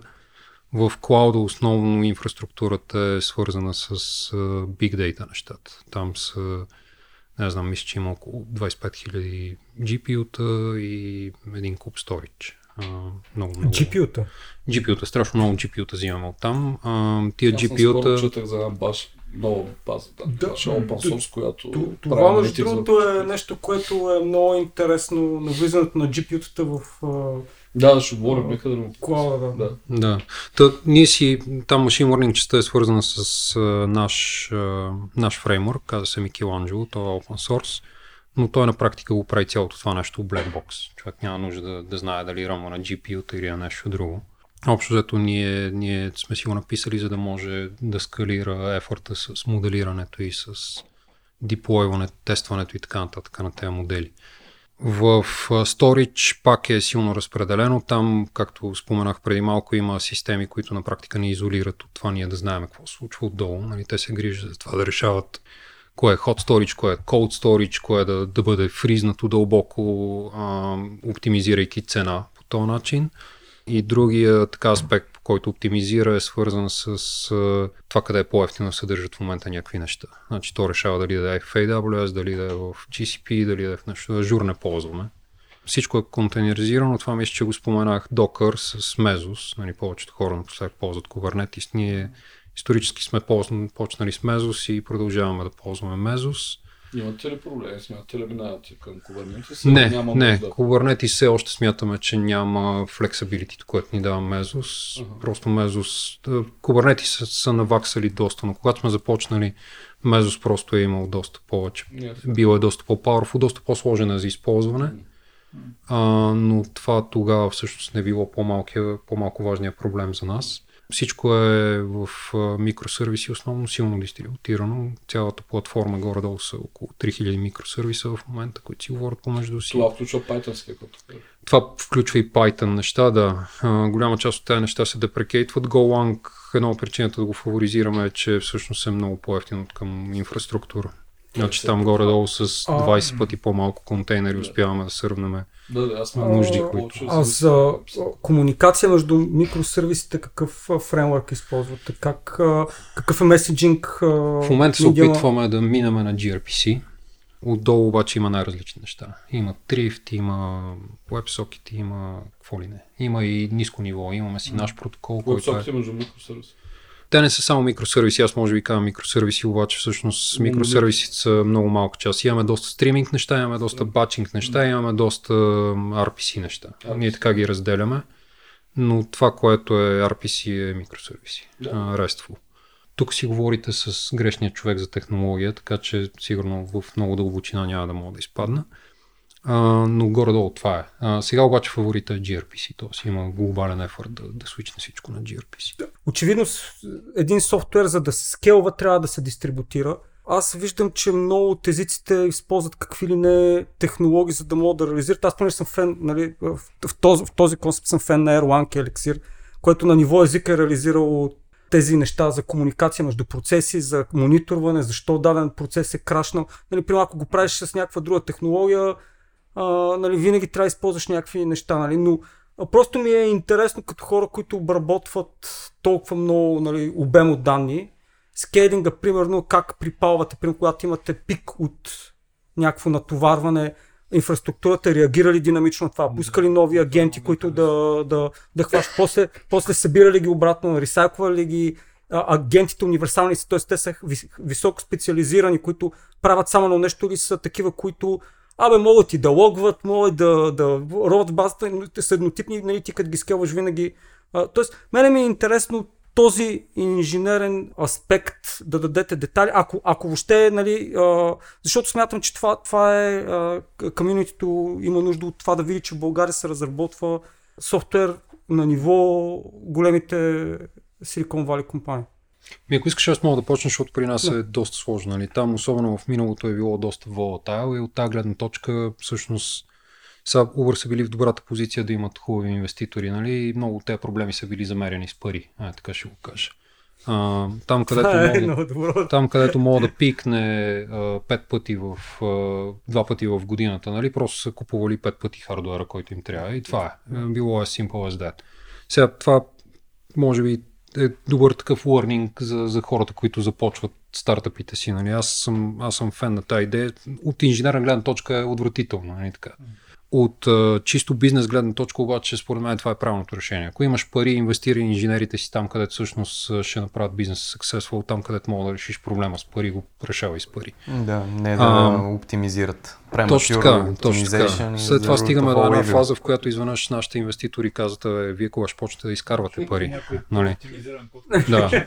В клауда основно инфраструктурата е свързана с uh, big data нещата. Там са, не знам, мисля, че има около 25 000 GPU-та и един куп. А, много, много. GPU-та. GPU-та, страшно много GPU-та взимаме от там. Тия Аз GPU-та... четах за една баш, много база, да, Да, да, open която Това, между другото, е нещо, което е много интересно на влизането на GPU-тата в Да, ще говорим, нека да го... клауда. Да. Да. Да. Та, ние си, там Machine Learning частта е свързана с а, наш, а, наш фреймворк, казва се Michelangelo, той е open source, но той на практика го прави цялото това нещо в black box. Човек няма нужда да, да знае дали рама на GPU-та или на нещо друго. Общо взето ние, ние сме си го написали, за да може да скалира ефорта с моделирането и с деплойването, тестването и така нататък на тези модели. В Storage пак е силно разпределено. Там, както споменах преди малко, има системи, които на практика ни изолират от това ние да знаем какво се случва отдолу. Нали, те се грижат за това да решават кое е hot storage, кое е cold storage, кое е да, да бъде фризнато дълбоко, а, оптимизирайки цена по този начин. И другия така аспект, който оптимизира е свързан с а, това къде е по-ефтино да съдържат в момента някакви неща. Значи то решава дали да е в AWS, дали да е в GCP, дали да е в нещо. Azure не ползваме. Всичко е контейнеризирано, това мисля, че го споменах Docker с Mesos. Нали, повечето хора напоследък ползват Kubernetes. Ние исторически сме почнали с Mesos и продължаваме да ползваме Mesos. Имате ли проблеми? Смятате ли минавате към Kubernetes? Не, Няма не. нужда. Kubernetes все още смятаме, че няма flexibility, което ни дава Mesos. Ага. Просто Mesos... да, Kubernetes са, са наваксали доста, но когато сме започнали, Mesos просто е имал доста повече. Ясно. Бил е доста по-powerful, доста по-сложен е за използване. А, но това тогава всъщност не било по-малко важния проблем за нас. Всичко е в а, микросервиси, основно силно дистрибутирано. Цялата платформа горе-долу са около 3000 микросервиса в момента, които си говорят помежду си. Това включва Python, като. Това включва и Python неща, да. А, голяма част от тези неща се депрекейтват. GoLang, една от причината да го фаворизираме е, че всъщност е много по-ефтин от към инфраструктура. Значи там горе-долу с 20 пъти по-малко контейнери успяваме да сървнем. Да, да, аз А, нужди, много които- А за- а, комуникация между микросервисите, какъв а, фреймворк използвате? Как, а, какъв е меседжинг? а, В момента се опитваме да минаме на gRPC. Отдолу обаче има най-различни неща. Има Thrift, има WebSocket, има какво ли не. Има и ниско ниво. Имаме си наш протокол, който е... Вебсоките между микросервис. Те не са само микросервиси, аз може би казвам микросервиси, обаче всъщност микросервисите са много малка част. Имаме доста стриминг неща, имаме доста батчинг неща, имаме доста RPC неща. Ние така ги разделяме, но това, което е RPC е микросервиси. Да. RESTful. Тук си говорите с грешния човек за технология, така че сигурно в много дълбочина няма да мога да изпадна. А, но горе-долу това е. А, сега обаче фаворита е gRPC, т.е. има глобален ефорт да, да свичне всичко на gRPC. Очевидно един софтуер, за да се скелва, трябва да се дистрибутира. Аз виждам, че много от езиците използват какви ли не технологии, за да могат да реализират. Аз понеже съм фен, нали, в, този, в този концепт съм фен на Erlang Elixir, което на ниво език е реализирало тези неща за комуникация между процеси, за мониторване, защо даден процес е крашнал. Нали, примерно, ако го правиш с някаква друга технология, а, нали, винаги трябва да използваш някакви неща, нали, но а, просто ми е интересно като хора, които обработват толкова много нали, обем от данни, скейлинга, примерно, как припалвате, примерно, когато имате пик от някакво натоварване, инфраструктурата реагира ли динамично на това, пуска ли нови агенти, които да, да, да хващат, после, после събира ли ги обратно, ресайква ли ги, агентите универсални са, т.е. те са вис- високо специализирани, които правят само на нещо или са такива, които Абе, могат и да логват, могат да, да роват в базата, но са еднотипни, нали, ти като ги скелваш винаги. А, тоест, мене ми е интересно този инженерен аспект да дадете детайли, ако, ако въобще, нали, а, защото смятам, че това, това е, комьюнитито има нужда от това да види, че в България се разработва софтуер на ниво големите Silicon Valley компании. Ми, ако искаш, аз мога да почна, защото при нас е доста сложно. Нали? Там, особено в миналото, е било доста volatile и от тази гледна точка, всъщност, са Uber са били в добрата позиция да имат хубави инвеститори, нали? И много от тези проблеми са били замерени с пари. А, така ще го кажа. А, там, където Това е мога, да- добро. там, където мога да пикне а, пет пъти в, а, два пъти в годината, нали? Просто са купували пет пъти хардуера, който им трябва. И това е. Е, Било е simple as that. Сега това може би е добър такъв learning за, за хората, които започват стартъпите си. Нали? Аз, съм, аз съм фен на тази идея. От инженерна гледна точка е отвратително. Нали? Така. От а, чисто бизнес гледна точка обаче, според мен това е правилното решение. Ако имаш пари, инвестирай инженерите си там, където всъщност ще направят бизнес successful, там където мога да решиш проблема с пари, го решавай с пари. Да, не да А, оптимизират. Точно така, точно така. След това стигаме до една фаза, в която изведнъж нашите инвеститори казват, «Абе, вие кога ще почнете да изкарвате пари. Нали? Да.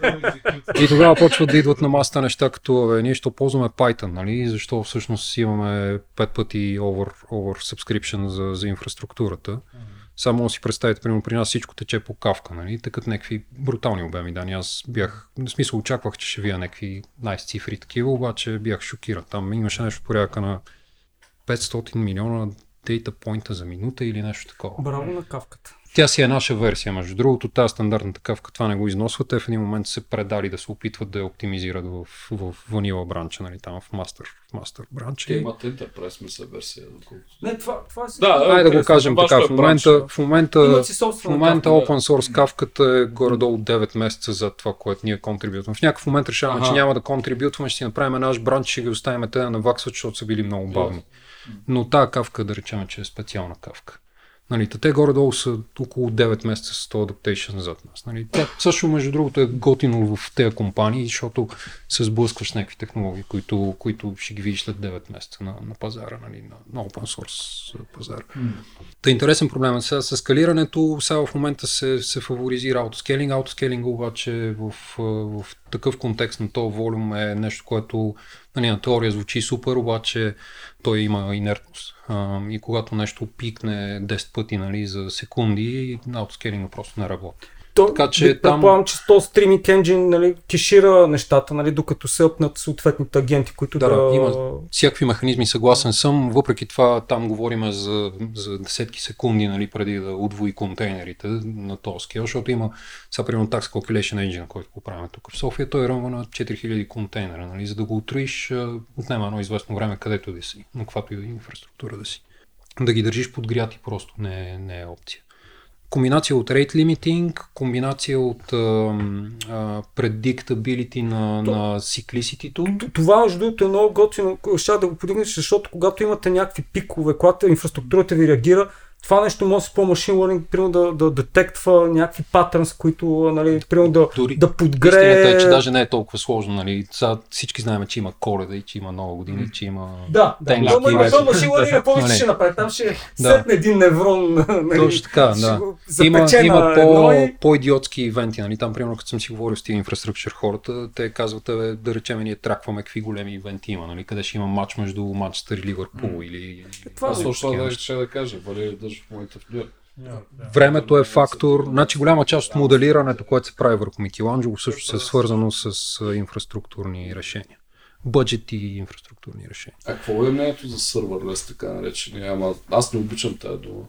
И тогава почват да идват на масата неща като бе, ние ще ползваме Python, нали? защо всъщност имаме пет пъти over, over subscription за, за инфраструктурата. Само да си представите, примерно при нас всичко тече по кавка, нали? Такът някакви брутални обеми данни. Аз бях, в смисъл очаквах, че ще вия някакви най цифри такива, обаче бях шокиран. Там имаше нещо в порядъка на 500 милиона дейта поинта за минута или нещо такова. Браво на кавката. Тя си е наша версия, между другото, тази стандартна такавка, това не го износват, те в един момент се предали да се опитват да я оптимизират в, в ванила бранча, нали, там в мастер, в мастер бранча. Те имат Enterprise мисля версия. Не, това, това е Да, Айде да го окей, кажем така, е в момента, в момента, си в момента кавка, open source кавката е горе-долу 9 месеца за това, което ние контрибютваме. В някакъв момент решаваме, Аха. че няма да контрибютваме, ще си направим наш бранч, ще ги оставим те да наваксват, защото са били много бавни. Но тази кавка, да речем, че е специална кавка. Нали, те горе-долу са около 9 месеца с този адаптейшн зад нас. Нали. Това също, между другото, е готино в тези компании, защото се сблъскваш с някакви технологии, които, които ще ги видиш след 9 месеца на, на пазара, нали, на, на open source пазара. Та интересен проблем е сега с скалирането. Сега в момента се, се фаворизира аутоскелинг. Аутоскелинг обаче в, в такъв контекст на този волюм е нещо, което нали, на теория звучи супер, обаче той има инертност. А, и когато нещо пикне 10 пъти нали, за секунди, аутоскелинга просто не работи. То, Така че там- Предполагам, че то стриминг енджин нали, кешира нещата, нали, докато сеъпнат съответните агенти, които да... Да, има всякакви механизми, съгласен съм. Въпреки това, там говорим за, за десетки секунди, нали, преди да удвои контейнерите на този скел, защото има, сега примерно Tax Calculation Engine, който го правим тук в София, той ръмва на 4000 контейнера. Нали, за да го отроиш, а, отнема едно известно време където да си, на каквато и да е инфраструктура да си. Да ги държиш подгряти просто не, е- не е опция комбинация от rate limiting, комбинация от predictability на, на cyclicity-то. Т- Това, между другото, е много готино. Ще да го подигнеш, защото когато имате някакви пикове, когато инфраструктурата ви реагира, това нещо може с по машин learning, примерно да, да детектва някакви патърнс, които, нали, примерно да, Дори да подгрее... Истината е, че даже не е толкова сложно. Нали. Сега всички знаем, че има коледа и че има нова година и че има... Да, да. Но, машин learning повече Нали. ще направи. Там ще Да. сетне един неврон. Нали, Точно така, да. Има, има по, и- по-идиотски ивенти. Нали. Там, примерно, като съм си говорил с тези инфраструктур хората, те казват, бе, да речем, ние тракваме какви големи ивенти има. Нали. Къде ще има матч между Манчестър и Ливърпул или... Това Аз е точно това такива да неща. ще в момента в Нью-Йорк. Времето е фактор. Значи голяма част от моделирането, което се прави върху Микеланджело, също е свързано с инфраструктурни решения. Бъджет и инфраструктурни решения. А какво е мнението за серверлес, така наречения? Ама аз не обичам тази дума.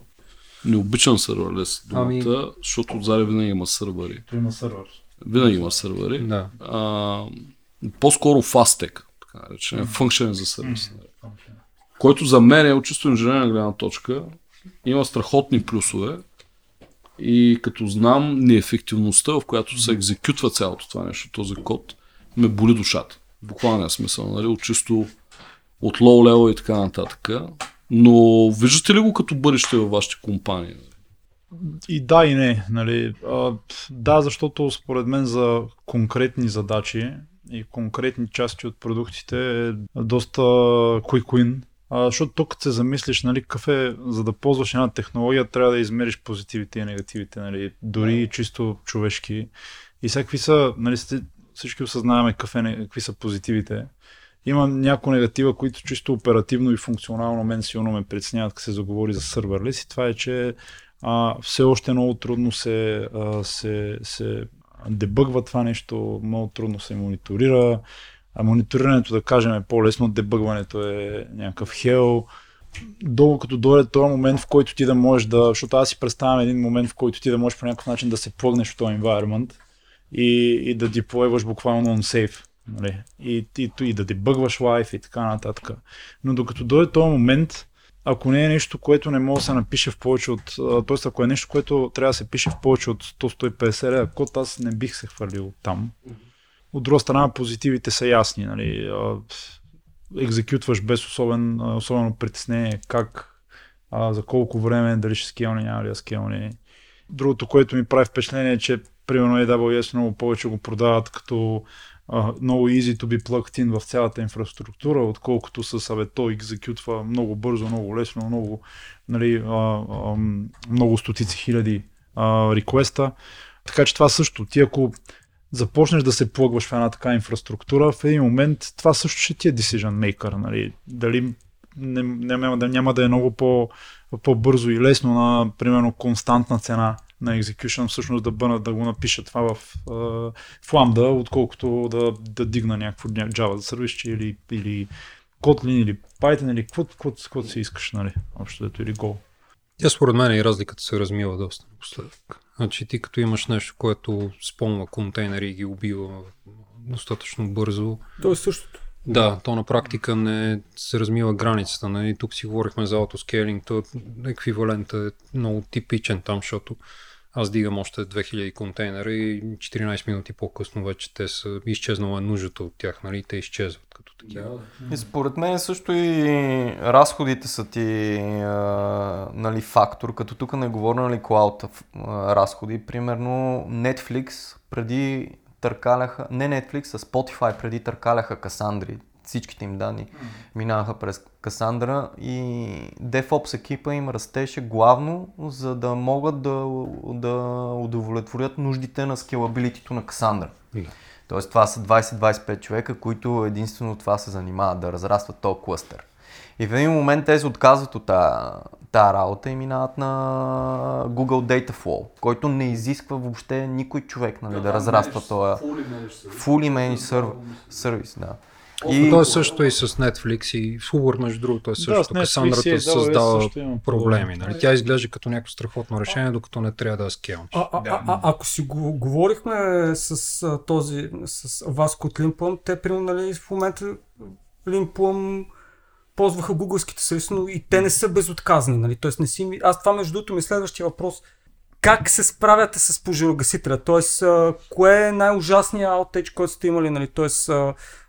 Не обичам серверлес думата, Ами- защото отзади винаги има сървъри. Той има сървър. Винаги има сървъри. Да. А, по-скоро фастек, така наречен, функшен за сервис. Който за мен е от чисто инженерна гледна точка, има страхотни плюсове и като знам неефективността, в която се екзекютва цялото това нещо, този код, ме боли душата. Буквалния смисъл, нали? От чисто от лоу лева и така нататък. Но виждате ли го като бъдеще във вашите компании? И да и не. Нали. А, да, защото според мен за конкретни задачи и конкретни части от продуктите е доста quick win. А, защото тук като се замислиш, нали, какъв е, за да ползваш една технология, трябва да измериш позитивите и негативите, нали, дори чисто човешки. И сега какви са, нали, всички осъзнаваме какъв е, какви са позитивите. Има някои негатива, които чисто оперативно и функционално мен силно ме притесняват, като се заговори за серверлес и това е, че а, все още много трудно се, а, се, се дебъгва това нещо, много трудно се мониторира. А мониторирането, да кажем, е по-лесно, дебъгването е някакъв хел. Долу като дойде този момент, в който ти да можеш да, защото аз си представям един момент, в който ти да можеш по някакъв начин да се плъгнеш в този environment и, и да деплойваш буквално on safe. Нали? И, и, и, да дебъгваш лайф и така нататък. Но докато дойде този момент, ако не е нещо, което не може да се напише в повече от... т.е. ако е нещо, което трябва да се пише в повече от 100-150 лева код, аз не бих се хвърлил там. От друга страна, позитивите са ясни. Нали? Екзекютваш без особен, особено притеснение как а, за колко време, дали ще скелне, няма ли да скелне. Другото, което ми прави впечатление е, че примерно AWS много повече го продават като а, много easy to be plugged in в цялата инфраструктура, отколкото с абе, то екзекютва много бързо, много лесно, много, нали, а, а, много стотици хиляди а, реквеста. Така че това също, ти ако започнеш да се плъгваш в една така инфраструктура, в един момент това също ще ти е decision maker. Нали? Дали не, няма, да, няма да е много по, по-бързо и лесно на, примерно, константна цена на execution, всъщност да, бъна, да го напиша това в, в Lambda, отколкото да, да дигна някакво Java сервисче или, или Kotlin или Python или какво си искаш, нали, общо дето или Go. Тя според мен и разликата се размива доста напоследък. Значи ти като имаш нещо, което спомня контейнери и ги убива достатъчно бързо. То е същото. Да, то на практика не се размива границата. Нали? Тук си говорихме за автоскейлинг, то еквивалентът е много типичен там, защото аз дигам още 2000 контейнера и 14 минути по-късно вече те са изчезнала нуждата от тях, нали? Те изчезват като такива. И според мен също и разходите са ти а, нали, фактор, като тук не говоря нали, клауд разходи. Примерно Netflix преди търкаляха, не Netflix, а Spotify преди търкаляха Касандри всичките им данни минаваха през Касандра и DevOps екипа им растеше главно, за да могат да, да удовлетворят нуждите на скелабилитито на Касандра. Yeah. Тоест това са 20-25 човека, които единствено това се занимават, да разрастват този клъстър. И в един момент те се отказват от тази работа и минават на Google Dataflow, който не изисква въобще никой човек нали, да, да разраства този fully managed service. Да. И... То е също и с Netflix и в Uber, между другото, е също. Да, Касандрата е, създава също проблеми. Нали? Тя изглежда като някакво страхотно решение, докато не трябва да скелнеш. А, а, а, а, ако си го, говорихме с а, този, с вас от Лимплъм, те примерно нали, в момента Лимплъм ползваха гугълските сервиси, но и те не са безотказни. Нали? Тоест не си... Аз това между другото ми е следващия въпрос. Как се справяте с пожарогасителя? Тоест, а, кое е най-ужасният аутеч, който сте имали? Нали? Тоест,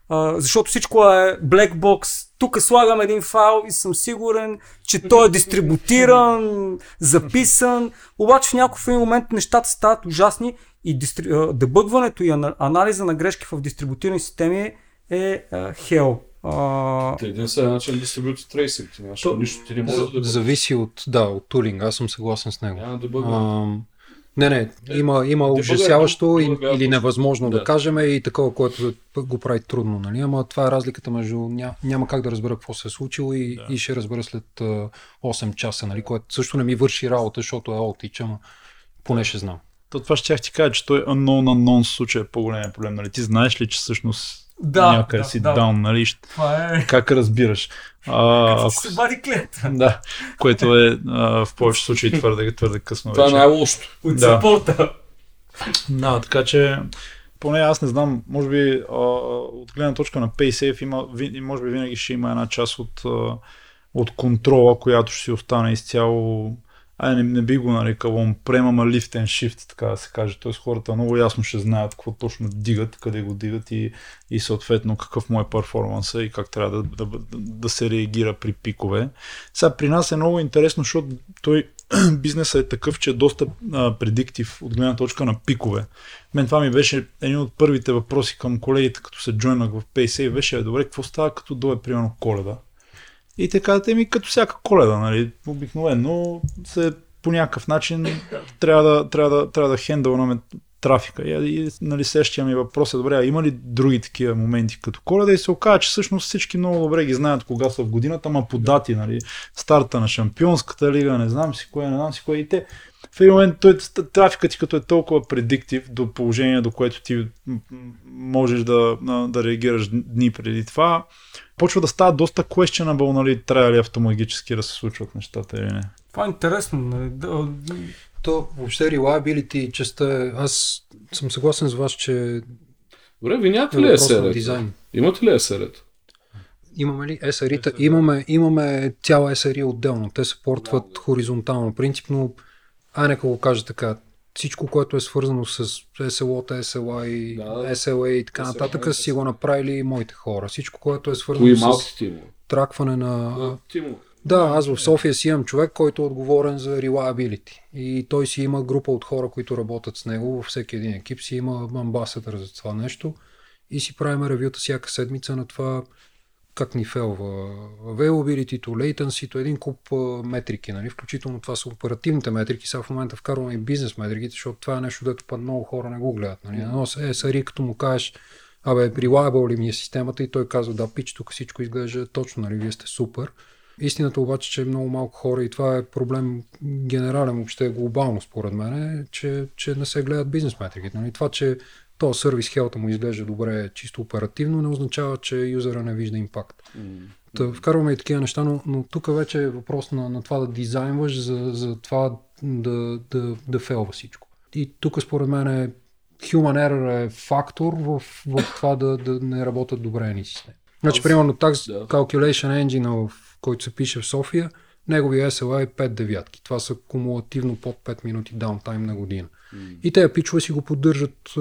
а, защото всичко е black box. Тук слагам един файл и съм сигурен, че той е дистрибутиран, записан. Обаче в някакъв момент нещата стават ужасни и дистри... дебъгването и анализа на грешки в дистрибутирани системи е хел. Uh, uh, Единственият начин е дистрибутор трейсинг. Ти нямаш нищо, ти не можеш да... Зависи от, да, от тулинг. Аз съм съгласен с него. Няма да uh, не, не, има, има ужасяващо и, или невъзможно да. да кажем и такова, което го прави трудно. Нали? Ама това е разликата между ня, няма как да разбера какво се е случило и, да. и ще разбера след uh, 8 часа, нали? което също не ми върши работа, защото е аутич, ама поне ще знам. То това ще ти кажа, че той unknown unknown случай е по-големия проблем. Нали? Ти знаеш ли, че всъщност да, някъде да, си да. даун, нали? Това е... Как разбираш? А, ако... се бари клета. Да, което е а, в повече случаи твърде, твърде късно Това вече. е най-лошото. От да. сапорта. Да, така че поне аз не знам, може би а, от гледна точка на PaySafe има, може би винаги ще има една част от, а, от контрола, която ще си остане изцяло Ай, не, не би го нарекал on-prem, ама lift and shift, така да се каже. Тоест хората много ясно ще знаят какво точно дигат, къде го дигат и, и съответно какъв му е перформанса и как трябва да, да, да, се реагира при пикове. Сега при нас е много интересно, защото той бизнесът е такъв, че е доста а, предиктив от гледна точка на пикове. Мен това ми беше един от първите въпроси към колегите, като се джойнах в PaySafe, беше, добре, какво става като дойде примерно коледа? И така, те ми като всяка коледа, нали, обикновено се по някакъв начин трябва да, трябва да, трябва да хендълнаме трафика. И, и нали, следващия ми въпрос е, добре, а има ли други такива моменти като коледа? И се оказа, че всъщност всички много добре ги знаят кога са в годината, ама по дати, нали, старта на Шампионската лига, не знам си кое, не знам си кое. И те, в един момент той, трафикът ти като е толкова предиктив до положение, до което ти можеш да, да реагираш дни преди това, почва да става доста questionable, нали, трябва ли автомагически да се случват нещата или не. Това е интересно. Нали? То въобще reliability частта, аз съм съгласен с вас, че Добре, ви нямате ли SRE? Имате ли SRE? Имаме ли SRE? Имаме, имаме цяла SRE отделно. Те се портват хоризонтално. Принципно, а нека го кажа така, всичко, което е свързано с SLO, SLA и да, SLA и така нататък, си го направили моите хора. Всичко, което е свързано Кои с тракване на... Тимо. Да, аз в София си имам човек, който е отговорен за reliability. И той си има група от хора, които работят с него. Във всеки един екип си има амбасадър за това нещо. И си правим ревюта всяка седмица на това как ни фелва availability, latency, един куп метрики, нали? включително това са оперативните метрики, сега в момента вкарваме и бизнес метриките, защото това е нещо, дето път много хора не го гледат. Нали? Но е, сари, като му кажеш, абе, reliable ли ми е системата и той казва, да, пич, тук всичко изглежда точно, нали, вие сте супер. Истината обаче, че е много малко хора и това е проблем генерален, въобще глобално според мен, е, че, че не се гледат бизнес метриките. Нали? Това, че то сервис хелта му изглежда добре чисто оперативно, не означава, че юзера не вижда импакт. Mm. Та, вкарваме и такива неща, но, но тук вече е въпрос на, на това да дизайнваш, за, за това да, да, да фелва всичко. И тук според мен е human error е фактор в, в това да, да не работят добре ни системи. Значи, примерно, Tax да. Calculation Engine, в който се пише в София, неговия SLA е 5 девятки. Това са кумулативно под 5 минути даунтайм на година. Mm. И те пичове си го поддържат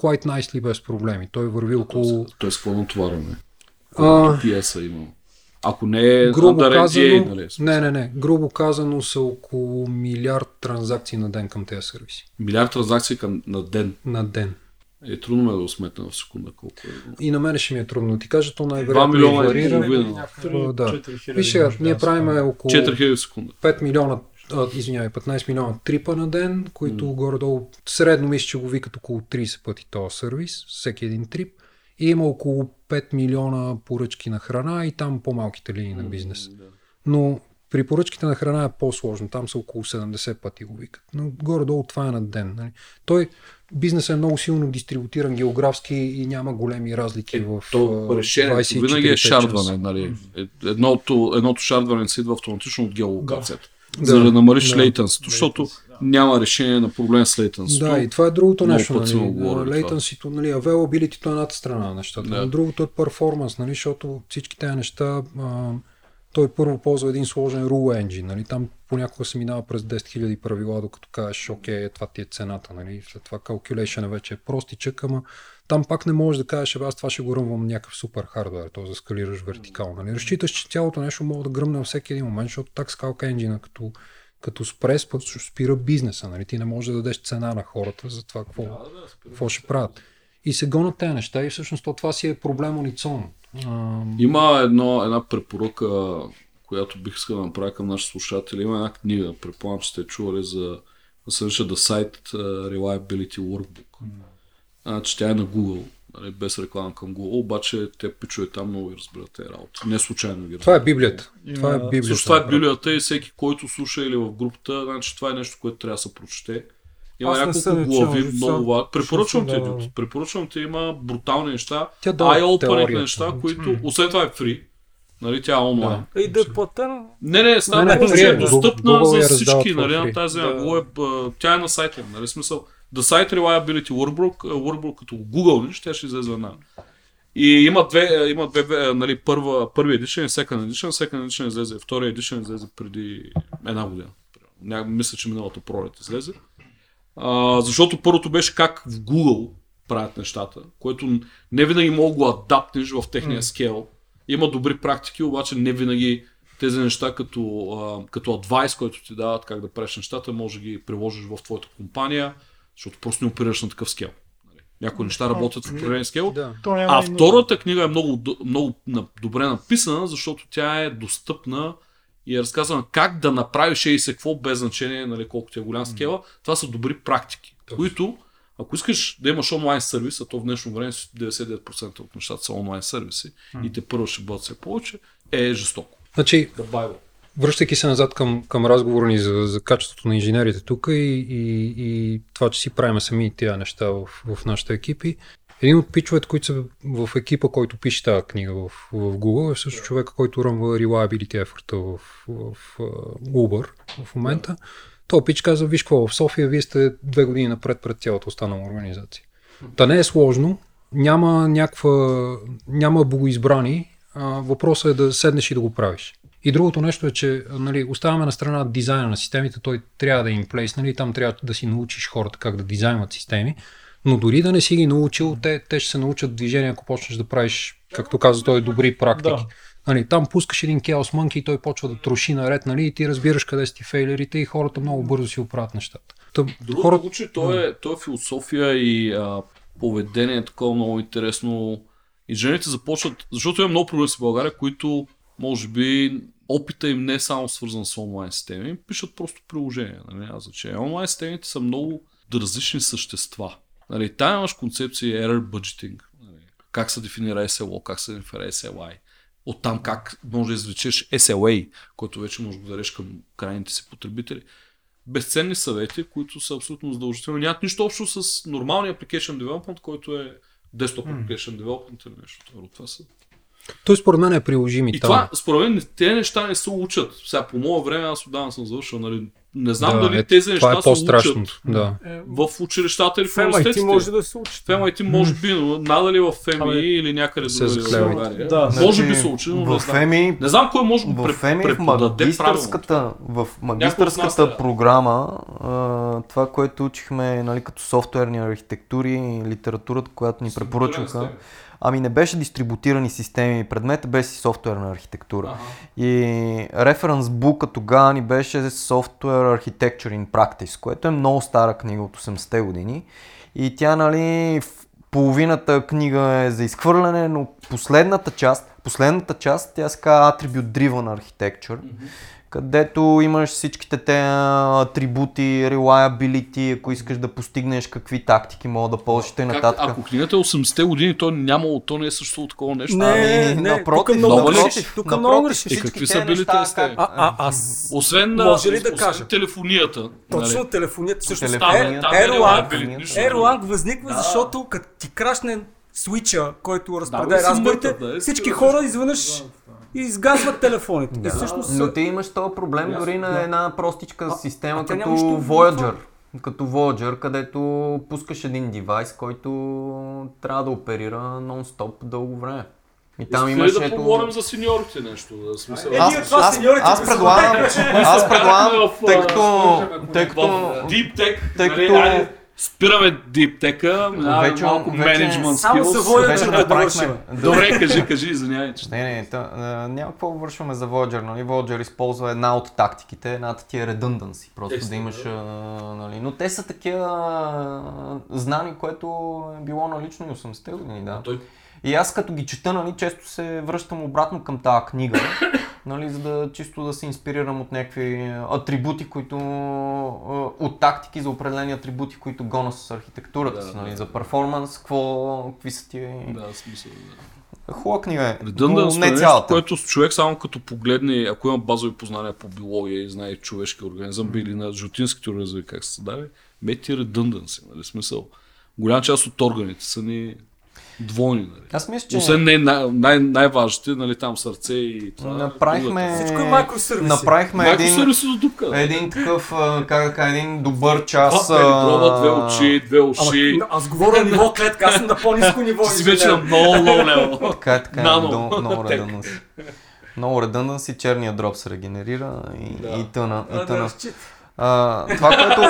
quite nicely без проблеми. Той върви около... Тоест, какво натоварване? PS-а има? Ако не е грубо казано, NDA, нали? Не, не, не. Грубо казано са около милиард транзакции на ден към тези сервиси. Милиард транзакции към, на ден? На ден. Е трудно ме да сметна в секунда колко е. И на мен ще ми е трудно. Ти кажа, то най-вероятно 2 милиона варира. Да. Виж сега, ние правим около 4000 секунда. 5 милиона извинявай, 15 милиона трипа на ден, които mm. горе-долу средно мисля, че го викат около 30 пъти този сервис, всеки един трип. И има около 5 милиона поръчки на храна и там по-малките линии mm, на бизнес. Да. Но при поръчките на храна е по-сложно. Там са около 70 пъти го викат. Но горе-долу това е на ден. Нали? Той, бизнесът е много силно дистрибутиран географски и няма големи разлики е, в то решението винаги е шардване. Нали? Едното, едното шардване се идва автоматично от геолокацията. Да да, за да намалиш да, лейтенството, защото да. няма решение на проблем с лейтенството. Да, и това е другото нещо. Нали, лейтенството, нали, availability е едната страна на нещата. Да. Другото е перформанс, нали, защото всички тези неща а, той първо ползва един сложен rule engine. Нали? Там понякога се минава през 10 000 правила, докато кажеш, окей, това ти е цената. Нали? След това calculation вече е простичък, ама там пак не можеш да кажеш, аз това ще го ръмвам някакъв супер хардвер, т.е. да скалираш вертикално. Нали? Разчиташ, че цялото нещо мога да гръмне във всеки един момент, защото так скалка енджина като, като спре, спира бизнеса. Нали? Ти не можеш да дадеш цена на хората за това какво, какво ще правят. И се гонят тези неща и всъщност то това си е проблем унисон. Има едно, една препоръка, която бих искал да направя към нашите слушатели. Има една книга, предполагам, че сте чували за да се нарича The Site Reliability Workbook. Mm а, че тя е на Google. Нали, без реклама към Google, обаче те пичове там много разбират тези работи. Не случайно ги Това е Библията. Това е Библията. Също това е Библията и всеки, който слуша или в групата, значи това е нещо, което трябва да се прочете. Има няколко глави, много важни. Препоръчвам ти, да... препоръчвам ти, има брутални неща, eye-opening неща, които, освен това е фри. Нали, тя е онлайн. Да. И да е платена. Не, не, става не, не, че е достъпна за всички, нали, на тази да. тя е на сайта, нали, смисъл. The Site Reliability Workbook, Workbook като Google, ще ще излезе една. И има две, има две нали, първа, първи edition и second edition. Second edition излезе, втори edition излезе преди една година. Ня, мисля, че миналата пролет излезе. А, защото първото беше как в Google правят нещата, което не винаги мога го адаптиш в техния скел. Има добри практики, обаче не винаги тези неща като, а, като адвайс, който ти дават как да правиш нещата, може да ги приложиш в твоята компания защото просто не оперираш на такъв скел. Нали? Някои неща работят в определен скел. Да. А втората книга е много, много добре написана, защото тя е достъпна и е разказана как да направиш и се какво без значение нали, колко ти е голям скела. Това са добри практики, Точно. които ако искаш да имаш онлайн сервис, а то в днешно време 99% от нещата са онлайн сервиси mm. и те първо ще бъдат все повече, е жестоко. Значи, Връщайки се назад към, към разговора ни за, за качеството на инженерите тук и, и, и това, че си правим сами тия неща в, в нашите екипи, един от пичовете, които са в екипа, който пише тази книга в, в Google, е също човека, който ръмва reliability effort в, в, в Uber в момента. Той пич каза, виж какво, в София вие сте две години напред пред цялата останала организация. Та не е сложно, няма някаква, няма богоизбрани, а, въпросът е да седнеш и да го правиш. И другото нещо е, че нали, оставаме на страна дизайна на системите, той трябва да е имплейс, нали, там трябва да си научиш хората как да дизайнват системи, но дори да не си ги научил, те, те ще се научат движение, ако почнеш да правиш, както каза той, добри практики. Да. Нали, там пускаш един Chaos Monkey и той почва да троши наред, нали, и ти разбираш къде са ти фейлерите и хората много бързо си оправят нещата. Та, Другото, хората, хората... че е, то е философия и а, поведение такова много интересно. И жените започват, защото има много прогреси в България, които може би опита им не е само свързан с онлайн системи, пишат просто приложения. Нали? Няма значение. Онлайн системите са много различни същества. Нали, там имаш концепция error budgeting. Нали, как се дефинира SLO, как се дефинира SLI. Оттам как може да извлечеш SLA, който вече може да дадеш към крайните си потребители. Безценни съвети, които са абсолютно задължителни. Нямат нищо общо с нормалния application development, който е desktop application development или нещо. Това са той според мен е приложим и, и там. това, според мен, тези неща не се учат. Сега, по мое време, аз отдавна съм завършил, нали, не знам да, дали е, тези неща е се учат. Да. в училищата или в В университетите. може да се учи. В MIT може би, но надали в FMI Абе, или някъде се другаде в. България. Да. може би се учи, но не в знам. ЕМИ, Не знам кой може да го в ЕМИ, в магистърската, в магистърската да. програма, а, това, което учихме нали, като софтуерни архитектури и литературата, която ни препоръчваха. Ами не беше дистрибутирани системи, предмета беше си софтуерна архитектура. Ага. И референс бука тогава ни беше Software Architecture in Practice, което е много стара книга от 80-те години. И тя, нали, половината книга е за изхвърляне, но последната част, последната част, тя се казва Attribute Driven Architecture, където имаш всичките те атрибути, reliability, ако искаш да постигнеш какви тактики могат да ползваш и нататък. ако книгата е 80-те години, то нямало, то не е същото такова нещо. Не, Ами, не, напротив, тук много много напротив, Тук напротив, много грешиш. Е, какви са били те? как- А, а, аз Освен, на- Може ли да кажа? телефонията. Точно нали? телефонията също Телефонията. Е. Erlang възниква, защото като ти крашне свича, който разпределя разговорите, да, е, всички хора да- изведнъж изгазват телефоните. И всъщност Но ти имаш този проблем дори на една простичка система а като Voyager. Като Voyager, където пускаш един девайс, който трябва да оперира нон-стоп дълго време. И там Искате имаш да ето... поговорим за сеньорите нещо? Да, смисъл. Аз, това аз, сеньорите аз го предлагам, аз предлагам, В, тъй а, като, тъй В като, Deep Tech, тъй нали, като- спираме Tech-а, минаваме Вече- малко менеджмент Само skills. за Voyager вече да да довършим. правихме. Добре, кажи, кажи, извинявай. че- Не, не, та, а, няма какво вършваме за Voyager, нали? Voyager използва една от тактиките, едната ти е redundancy, просто Естествено, да имаш, а, нали, но те са такива знани, което е било налично и 80-те години, да. Той И аз като ги чета, нали, често се връщам обратно към тази книга, нали, за да чисто да се инспирирам от някакви атрибути, които, а, от тактики за определени атрибути, които гона с архитектурата Да, си, нали, да. за перформанс, какво, какви са ти... Да, смисъл. Да. Хубава книга е, но Redundance не е цялата. което човек само като погледне, ако има базови познания по биология и знае човешки организъм или на животинските организми как се създаде, мети redundancy, нали, смисъл. Голяма част от органите са ни двойни, нали. Аз мисля, че Освен не, най- най- най-важните, нали, там сърце и това. направихме, Всичко е микросервиси. направихме един, Майкросервиси до дупка. да. един такъв, а, как да кажа, един добър час. Това передроба, две а, очи, две уши. Ама, аз говоря ниво клетка, аз съм на по-низко ниво. Ти си вече на много low level. Така е, така е, много, много Тек. redundancy. Много redundancy, черния дроп се регенерира и, Да. и тъна. А, И тъна. да, счит. А, това, което,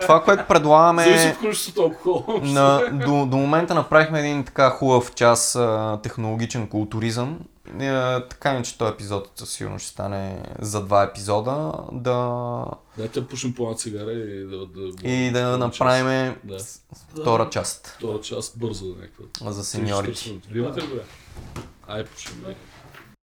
това, което предлагаме... Зависи от количеството алкохол. На, до, до момента направихме един така хубав час а, технологичен културизъм. А, така иначе този епизод със сигурност ще стане за два епизода. Да, Дайте пушим по една цигара и да... да и да направим Да. втора част Втора част бързо някаква. за сеньорите. 30-40 минути. Вие имате ли? Ай, пушим. бе.